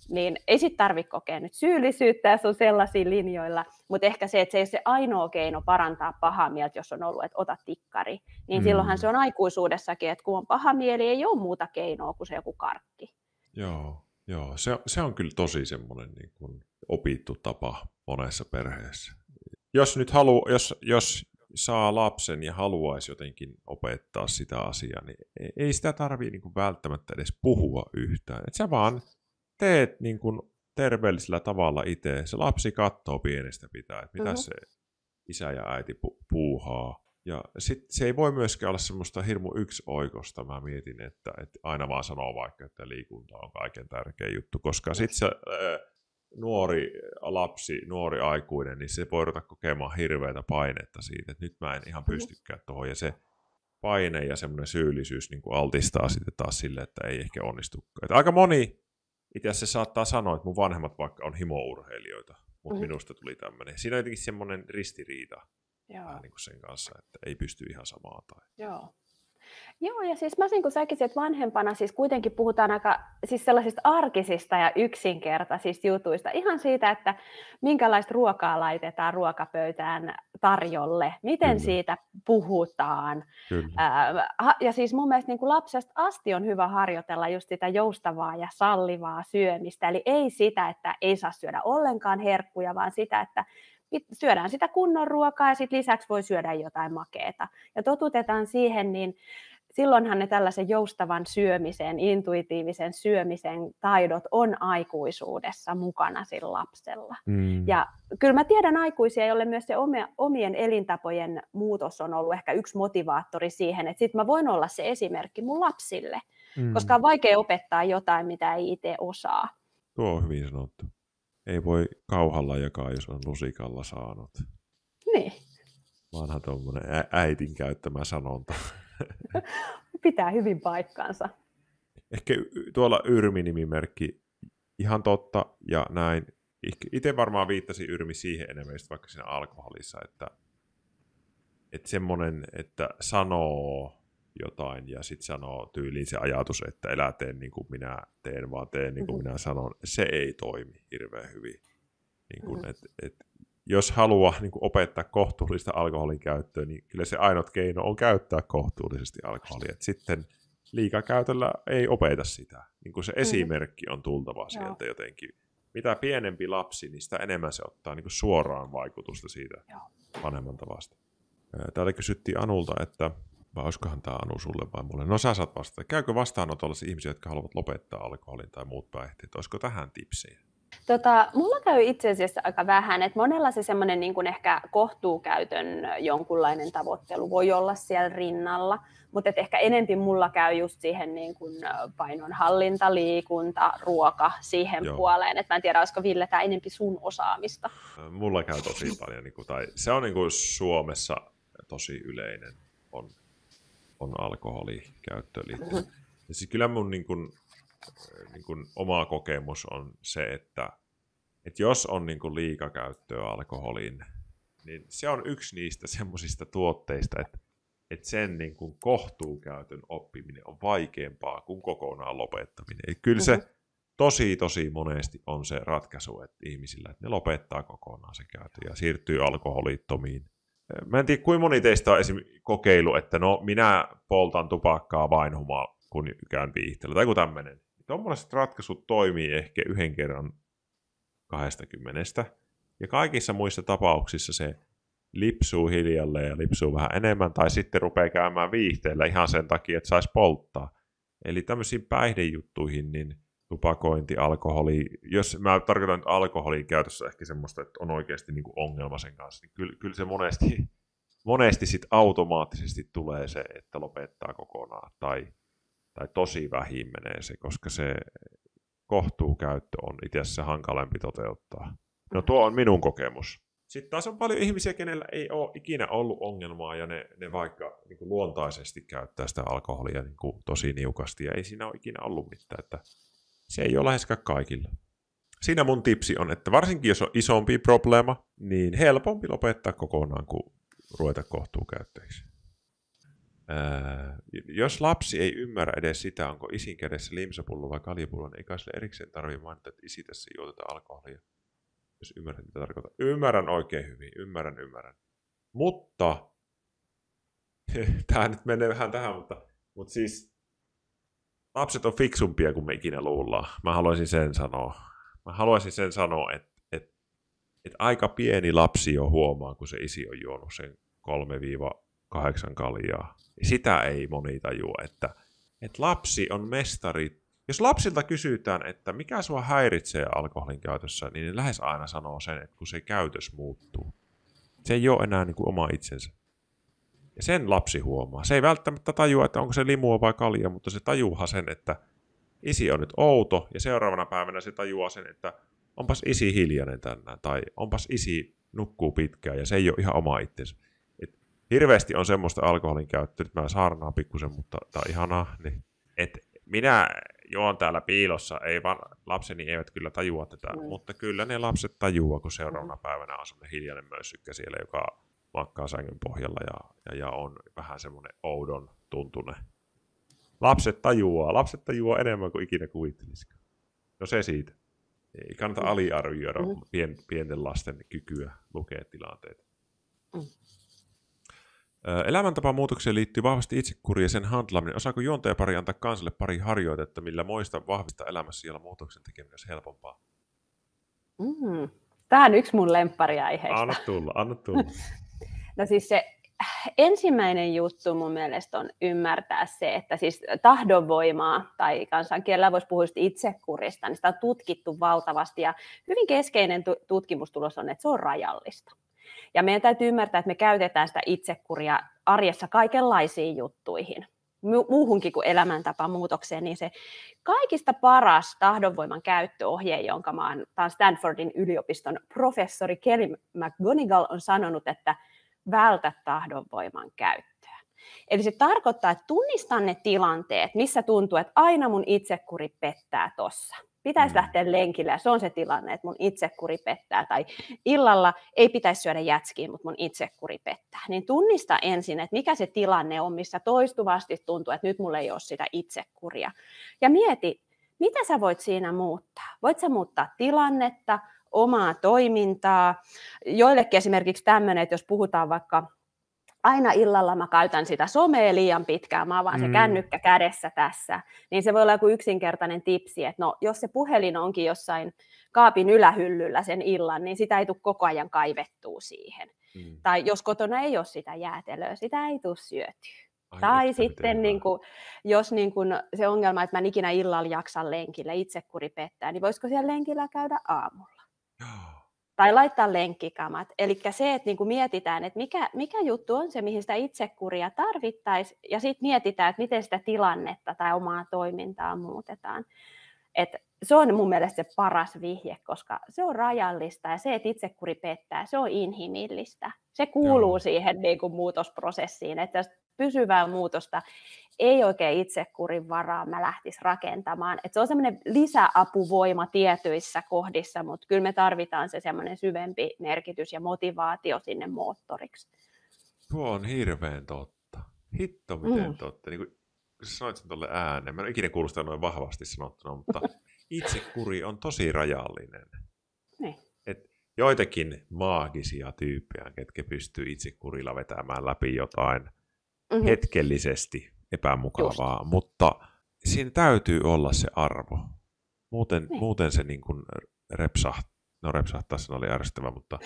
niin ei sitten tarvitse kokea nyt syyllisyyttä, jos on sellaisilla linjoilla, mutta ehkä se, että se ei ole se ainoa keino parantaa pahaa mieltä, jos on ollut, että ota tikkari, niin mm. silloinhan se on aikuisuudessakin, että kun on paha mieli, ei ole muuta keinoa kuin se joku karkki. Joo, joo. Se, se on kyllä tosi semmoinen niin kuin opittu tapa monessa perheessä. Jos nyt halu, jos, jos saa lapsen ja haluaisi jotenkin opettaa sitä asiaa, niin ei sitä tarvitse niin välttämättä edes puhua yhtään. Et sä vaan teet niin kuin terveellisellä tavalla itse. Se lapsi katsoo pienestä pitää, että mitä mm-hmm. se isä ja äiti pu- puuhaa. Ja sitten se ei voi myöskään olla semmoista hirmu yksioikosta. Mä mietin, että, että aina vaan sanoo vaikka, että liikunta on kaiken tärkein juttu, koska sitten se, nuori lapsi, nuori aikuinen, niin se voi ruveta kokemaan hirveätä painetta siitä, että nyt mä en ihan pystykään tuohon. Ja se paine ja semmoinen syyllisyys niin kuin altistaa sitten taas sille, että ei ehkä onnistukaan. Että aika moni itse asiassa saattaa sanoa, että mun vanhemmat vaikka on himourheilijoita, mutta mm-hmm. minusta tuli tämmöinen. Siinä on jotenkin semmoinen ristiriita Joo. Niin kuin sen kanssa, että ei pysty ihan samaan. Tai... Joo. Joo, ja siis mä niin säkisin, että vanhempana siis kuitenkin puhutaan aika siis sellaisista arkisista ja yksinkertaisista jutuista. Ihan siitä, että minkälaista ruokaa laitetaan ruokapöytään tarjolle, miten Kyllä. siitä puhutaan. Kyllä. Ää, ja siis mun mielestä niin kuin lapsesta asti on hyvä harjoitella just sitä joustavaa ja sallivaa syömistä. Eli ei sitä, että ei saa syödä ollenkaan herkkuja, vaan sitä, että syödään sitä kunnon ruokaa ja sitten lisäksi voi syödä jotain makeeta. Ja totutetaan siihen, niin silloinhan ne tällaisen joustavan syömisen, intuitiivisen syömisen taidot on aikuisuudessa mukana sillä lapsella. Mm. Ja kyllä mä tiedän aikuisia, joille myös se omien elintapojen muutos on ollut ehkä yksi motivaattori siihen, että sitten mä voin olla se esimerkki mun lapsille, mm. koska on vaikea opettaa jotain, mitä ei itse osaa. Tuo on hyvin sanottu. Ei voi kauhalla jakaa, jos on lusikalla saanut. Niin. Vanha tuommoinen äitin käyttämä sanonta. Pitää hyvin paikkaansa. Ehkä tuolla Yrmi-nimimerkki, ihan totta ja näin. Itse varmaan viittasi Yrmi siihen enemmän, vaikka siinä alkoholissa, että, että semmoinen, että sanoo jotain ja sitten sanoo tyyliin se ajatus, että elä tee niin kuin minä teen, vaan teen niin kuin mm-hmm. minä sanon, se ei toimi hirveän hyvin. Niin kuin, mm-hmm. et, et, jos haluaa niin kuin opettaa kohtuullista alkoholin käyttöä, niin kyllä se ainut keino on käyttää kohtuullisesti alkoholia. Et sitten liikakäytöllä ei opeta sitä. Niin kuin se mm-hmm. esimerkki on tultava sieltä Joo. jotenkin. Mitä pienempi lapsi, niin sitä enemmän se ottaa niin kuin suoraan vaikutusta siitä Joo. vanhemman tavasta. Täällä kysyttiin Anulta, että vai olisikohan tämä Anu sulle vai mulle? No sä saat vastata. Käykö vastaanotolla ihmisiä, jotka haluavat lopettaa alkoholin tai muut päihteet? Olisiko tähän tipsiä? Tota, mulla käy itse asiassa aika vähän, että monella se semmoinen niin kuin ehkä kohtuukäytön jonkunlainen tavoittelu voi olla siellä rinnalla, mutta et ehkä enempi mulla käy just siihen niin kuin painonhallinta, liikunta, ruoka siihen Joo. puoleen, että mä en tiedä, olisiko Ville tämä enempi sun osaamista. Mulla käy tosi paljon, niin kuin, tai se on niin kuin Suomessa tosi yleinen, on, on alkoholikäyttöön. Mm-hmm. Ja siis kyllä mun niin kuin, niin kuin oma kokemus on se, että, että jos on niin kuin liikakäyttöä alkoholiin, niin se on yksi niistä semmoisista tuotteista, että, että sen niin kuin kohtuukäytön oppiminen on vaikeampaa kuin kokonaan lopettaminen. Eli kyllä se mm-hmm. tosi, tosi monesti on se ratkaisu että ihmisillä, että ne lopettaa kokonaan se käytö ja siirtyy alkoholittomiin. Mä en tiedä, kuinka moni teistä on esim. kokeilu, että no minä poltan tupakkaa vain humaa, kun käyn viihteellä, tai joku tämmöinen tuommoiset ratkaisut toimii ehkä yhden kerran 20. Ja kaikissa muissa tapauksissa se lipsuu hiljalleen ja lipsuu vähän enemmän, tai sitten rupeaa käymään viihteellä ihan sen takia, että saisi polttaa. Eli tämmöisiin päihdejuttuihin, niin tupakointi, alkoholi, jos mä tarkoitan nyt alkoholin käytössä ehkä semmoista, että on oikeasti niin kuin ongelma sen kanssa, niin kyllä, kyllä se monesti, monesti sit automaattisesti tulee se, että lopettaa kokonaan, tai tai tosi vähin menee se, koska se kohtuukäyttö on itse asiassa hankalampi toteuttaa. No tuo on minun kokemus. Sitten taas on paljon ihmisiä, kenellä ei ole ikinä ollut ongelmaa ja ne, ne vaikka niin kuin luontaisesti käyttää sitä alkoholia niin kuin tosi niukasti ja ei siinä ole ikinä ollut mitään. Että se ei ole läheskään kaikilla. Siinä mun tipsi on, että varsinkin jos on isompi probleema, niin helpompi lopettaa kokonaan kuin ruveta kohtuukäyttäjiksi. Ää, jos lapsi ei ymmärrä edes sitä, onko isin kädessä limsapullo vai kaljapullo, niin ei sille erikseen tarvitse mainita, että isi tässä juotetaan alkoholia. Jos ymmärrät, mitä tarkoittaa. Ymmärrän oikein hyvin, ymmärrän, ymmärrän. Mutta, tämä nyt menee vähän tähän, mutta, mutta siis lapset on fiksumpia kuin me ikinä luullaan. Mä haluaisin sen sanoa. Mä haluaisin sen sanoa, että, että, että aika pieni lapsi jo huomaa, kun se isi on juonut sen 3-8 kaljaa sitä ei moni tajua, että, että lapsi on mestari. Jos lapsilta kysytään, että mikä sua häiritsee alkoholin käytössä, niin ne lähes aina sanoo sen, että kun se käytös muuttuu. Se ei ole enää niin kuin oma itsensä. Ja sen lapsi huomaa. Se ei välttämättä tajua, että onko se limua vai kalja, mutta se tajuuhan sen, että isi on nyt outo, ja seuraavana päivänä se tajuaa sen, että onpas isi hiljainen tänään, tai onpas isi nukkuu pitkään, ja se ei ole ihan oma itsensä. Et hirveästi on semmoista alkoholin käyttöä, että mä saarnaan pikkusen, mutta tämä on ihanaa. Niin. Et minä juon täällä piilossa, ei vaan, lapseni eivät kyllä tajua tätä, mm. mutta kyllä ne lapset tajuaa, kun seuraavana mm. päivänä on semmoinen hiljainen mössykkä siellä, joka makkaa sängyn pohjalla ja, ja, ja on vähän semmoinen oudon tuntune. Lapset tajuaa, lapset tajuaa enemmän kuin ikinä kuvittelisikaan. No se siitä. Ei kannata mm. aliarvioida mm. pien, pienten lasten kykyä lukea tilanteet. Mm. Elämäntapamuutokseen liittyy vahvasti itsekuri ja sen handlaminen. Osaako juontajapari antaa kansalle pari harjoitetta, millä moista vahvista elämässä siellä muutoksen tekeminen helpompaa? Mm. Tämä on yksi mun lemppariaiheista. Anna tulla, anna tulla. no siis se ensimmäinen juttu mun mielestä on ymmärtää se, että siis tahdonvoimaa tai kansankielellä voisi puhua itsekurista, niin sitä on tutkittu valtavasti ja hyvin keskeinen tutkimustulos on, että se on rajallista. Ja meidän täytyy ymmärtää, että me käytetään sitä itsekuria arjessa kaikenlaisiin juttuihin, muuhunkin kuin elämäntapamuutokseen, niin se kaikista paras tahdonvoiman käyttöohje, jonka mä oon, Stanfordin yliopiston professori Kelly McGonigal on sanonut, että vältä tahdonvoiman käyttöä. Eli se tarkoittaa, että tunnistan ne tilanteet, missä tuntuu, että aina mun itsekuri pettää tossa pitäisi mm. lähteä lenkille ja se on se tilanne, että mun itsekuri pettää tai illalla ei pitäisi syödä jätskiä, mutta mun itsekuri pettää. Niin tunnista ensin, että mikä se tilanne on, missä toistuvasti tuntuu, että nyt mulla ei ole sitä itsekuria. Ja mieti, mitä sä voit siinä muuttaa? Voit sä muuttaa tilannetta, omaa toimintaa. Joillekin esimerkiksi tämmöinen, että jos puhutaan vaikka aina illalla mä käytän sitä somea liian pitkään, mä oon vaan se mm. kännykkä kädessä tässä, niin se voi olla joku yksinkertainen tipsi, että no, jos se puhelin onkin jossain kaapin ylähyllyllä sen illan, niin sitä ei tule koko ajan kaivettua siihen. Mm. Tai jos kotona ei ole sitä jäätelöä, sitä ei tule syötyä. Ai tai sitten niin kuin, jos niin kuin se ongelma, että mä en ikinä illalla jaksa lenkillä, itsekuri pettää, niin voisiko siellä lenkillä käydä aamulla? Tai laittaa lenkkikamat. Eli se, että niin kuin mietitään, että mikä, mikä juttu on se, mihin sitä itsekuria tarvittaisiin, ja sitten mietitään, että miten sitä tilannetta tai omaa toimintaa muutetaan. Et se on mun mielestä se paras vihje, koska se on rajallista ja se, että itsekuri pettää, se on inhimillistä. Se kuuluu Joo. siihen niin kuin muutosprosessiin, että pysyvää muutosta ei oikein itsekurin varaa mä lähtisi rakentamaan. Et se on semmoinen lisäapuvoima tietyissä kohdissa, mutta kyllä me tarvitaan se semmoinen syvempi merkitys ja motivaatio sinne moottoriksi. Tuo on hirveän totta. Hitto miten mm. totta. Niin kuin, sanoit sen tuolle ääneen, mä en ikinä kuullut sitä noin vahvasti sanottuna, mutta itsekuri on tosi rajallinen. Niin. Et joitakin maagisia tyyppejä, ketkä pystyy itsekurilla vetämään läpi jotain mm-hmm. hetkellisesti epämukavaa, Just. mutta siinä täytyy olla se arvo. Muuten, niin. muuten se niin kuin repsahtaa. No repsahtaa se oli ärsyttävä, mutta,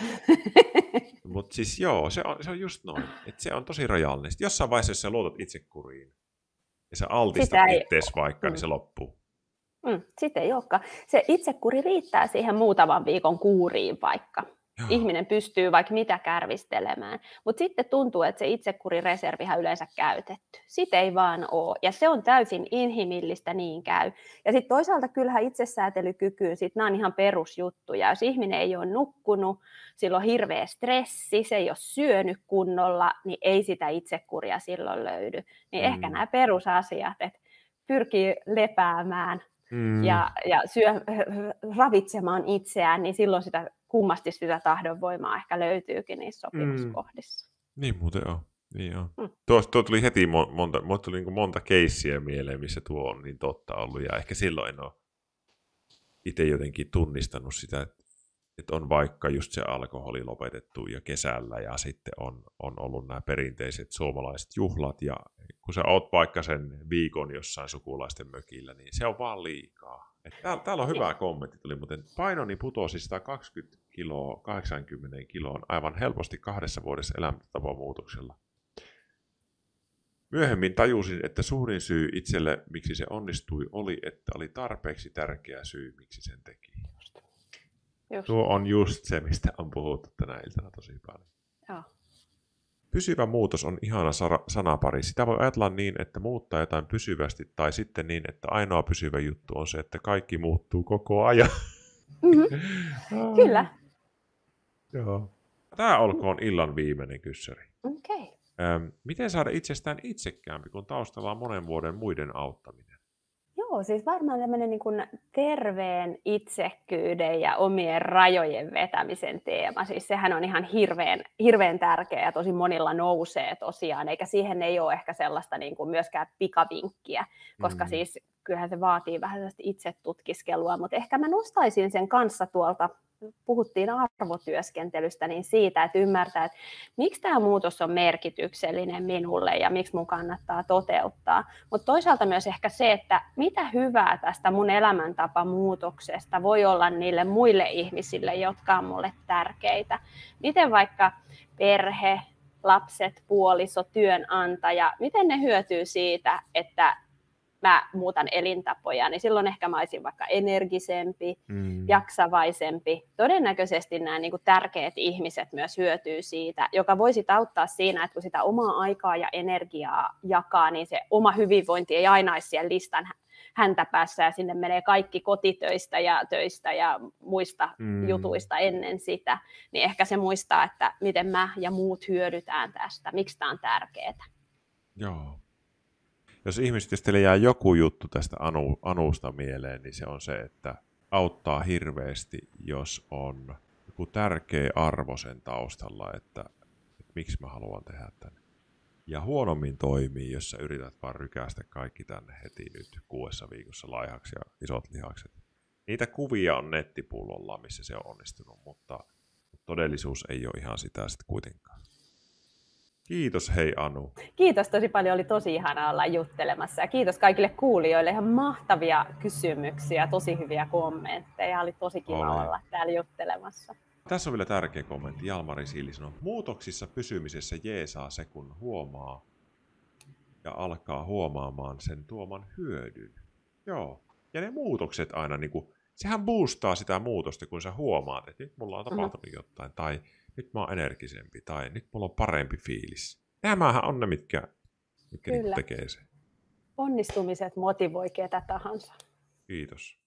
mutta siis joo, se on, se on just noin. Että se on tosi rajallinen. Sitten jossain vaiheessa, jos sä luotat itsekuriin ja sä altistat itseäsi vaikka, mm. niin se loppuu. Mm, sitten ei olekaan. Se itsekuri riittää siihen muutaman viikon kuuriin vaikka. Joo. ihminen pystyy vaikka mitä kärvistelemään. Mutta sitten tuntuu, että se itsekurireservihän yleensä käytetty. Sitä ei vaan ole. Ja se on täysin inhimillistä, niin käy. Ja sitten toisaalta kyllähän itsesäätelykykyyn, sit nämä on ihan perusjuttuja. Jos ihminen ei ole nukkunut, sillä on hirveä stressi, se ei ole syönyt kunnolla, niin ei sitä itsekuria silloin löydy. Niin mm. ehkä nämä perusasiat, että pyrkii lepäämään, mm. ja, ja syö, ravitsemaan itseään, niin silloin sitä kummasti sitä tahdonvoimaa ehkä löytyykin niissä sopimuskohdissa. Mm. Niin muuten on. Niin on. Mm. Tuo, tuo tuli heti monta, monta, tuli niin monta keissiä mieleen, missä tuo on niin totta ollut, ja ehkä silloin en ole itse jotenkin tunnistanut sitä, että, että on vaikka just se alkoholi lopetettu ja kesällä, ja sitten on, on ollut nämä perinteiset suomalaiset juhlat, ja kun sä oot vaikka sen viikon jossain sukulaisten mökillä, niin se on vaan liikaa. Täällä, täällä on hyvä kommentti, tuli muuten. Painoni putosi 120 kiloa 80 kiloon aivan helposti kahdessa vuodessa elämäntapamuutoksella. Myöhemmin tajusin, että suurin syy itselle, miksi se onnistui, oli, että oli tarpeeksi tärkeä syy, miksi sen teki. Just. Tuo on just se, mistä on puhuttu tänä iltana tosi paljon. Joo. Pysyvä muutos on ihana sanapari. Sitä voi ajatella niin, että muuttaa jotain pysyvästi, tai sitten niin, että ainoa pysyvä juttu on se, että kaikki muuttuu koko ajan. Mm-hmm. Kyllä. Joo. Tämä olkoon illan viimeinen kyssäri. Okei. Okay. Miten saada itsestään itsekkäämpi, kun taustalla on monen vuoden muiden auttaminen? Joo, siis varmaan tämmöinen niin kuin terveen itsekkyyden ja omien rajojen vetämisen teema. Siis sehän on ihan hirveän, hirveän tärkeä ja tosi monilla nousee tosiaan, eikä siihen ei ole ehkä sellaista niin kuin myöskään pikavinkkiä, koska mm. siis kyllähän se vaatii vähän sellaista itsetutkiskelua, mutta ehkä mä nostaisin sen kanssa tuolta puhuttiin arvotyöskentelystä, niin siitä, että ymmärtää, että miksi tämä muutos on merkityksellinen minulle ja miksi mun kannattaa toteuttaa. Mutta toisaalta myös ehkä se, että mitä hyvää tästä mun elämäntapa muutoksesta voi olla niille muille ihmisille, jotka on mulle tärkeitä. Miten vaikka perhe, lapset, puoliso, työnantaja, miten ne hyötyy siitä, että mä muutan elintapoja, niin silloin ehkä mä olisin vaikka energisempi, mm. jaksavaisempi. Todennäköisesti nämä niin kuin tärkeät ihmiset myös hyötyy siitä, joka voisi auttaa siinä, että kun sitä omaa aikaa ja energiaa jakaa, niin se oma hyvinvointi ei aina ole siellä listan häntä päässä ja sinne menee kaikki kotitöistä ja töistä ja muista mm. jutuista ennen sitä, niin ehkä se muistaa, että miten mä ja muut hyödytään tästä, miksi tämä on tärkeää. Joo jos ihmiset jää joku juttu tästä anu, anusta mieleen, niin se on se, että auttaa hirveästi, jos on joku tärkeä arvo sen taustalla, että, että miksi mä haluan tehdä tänne. Ja huonommin toimii, jos sä yrität vaan rykästä kaikki tänne heti nyt kuudessa viikossa laihaksi ja isot lihakset. Niitä kuvia on nettipullolla, missä se on onnistunut, mutta todellisuus ei ole ihan sitä sitten kuitenkaan. Kiitos hei Anu. Kiitos tosi paljon, oli tosi ihana olla juttelemassa ja kiitos kaikille kuulijoille, ihan mahtavia kysymyksiä, tosi hyviä kommentteja, oli tosi kiva oli. olla täällä juttelemassa. Tässä on vielä tärkeä kommentti, Jalmari Siili sanoo, muutoksissa pysymisessä jeesaa se, kun huomaa ja alkaa huomaamaan sen tuoman hyödyn. Joo, ja ne muutokset aina, niin kuin, sehän boostaa sitä muutosta, kun sä huomaat, että nyt mulla on mhm. tapahtunut mm-hmm. jotain, tai nyt mä oon energisempi tai nyt mulla on parempi fiilis. Nämähän on ne, mitkä, mitkä niinku tekee sen. Onnistumiset motivoi ketä tahansa. Kiitos.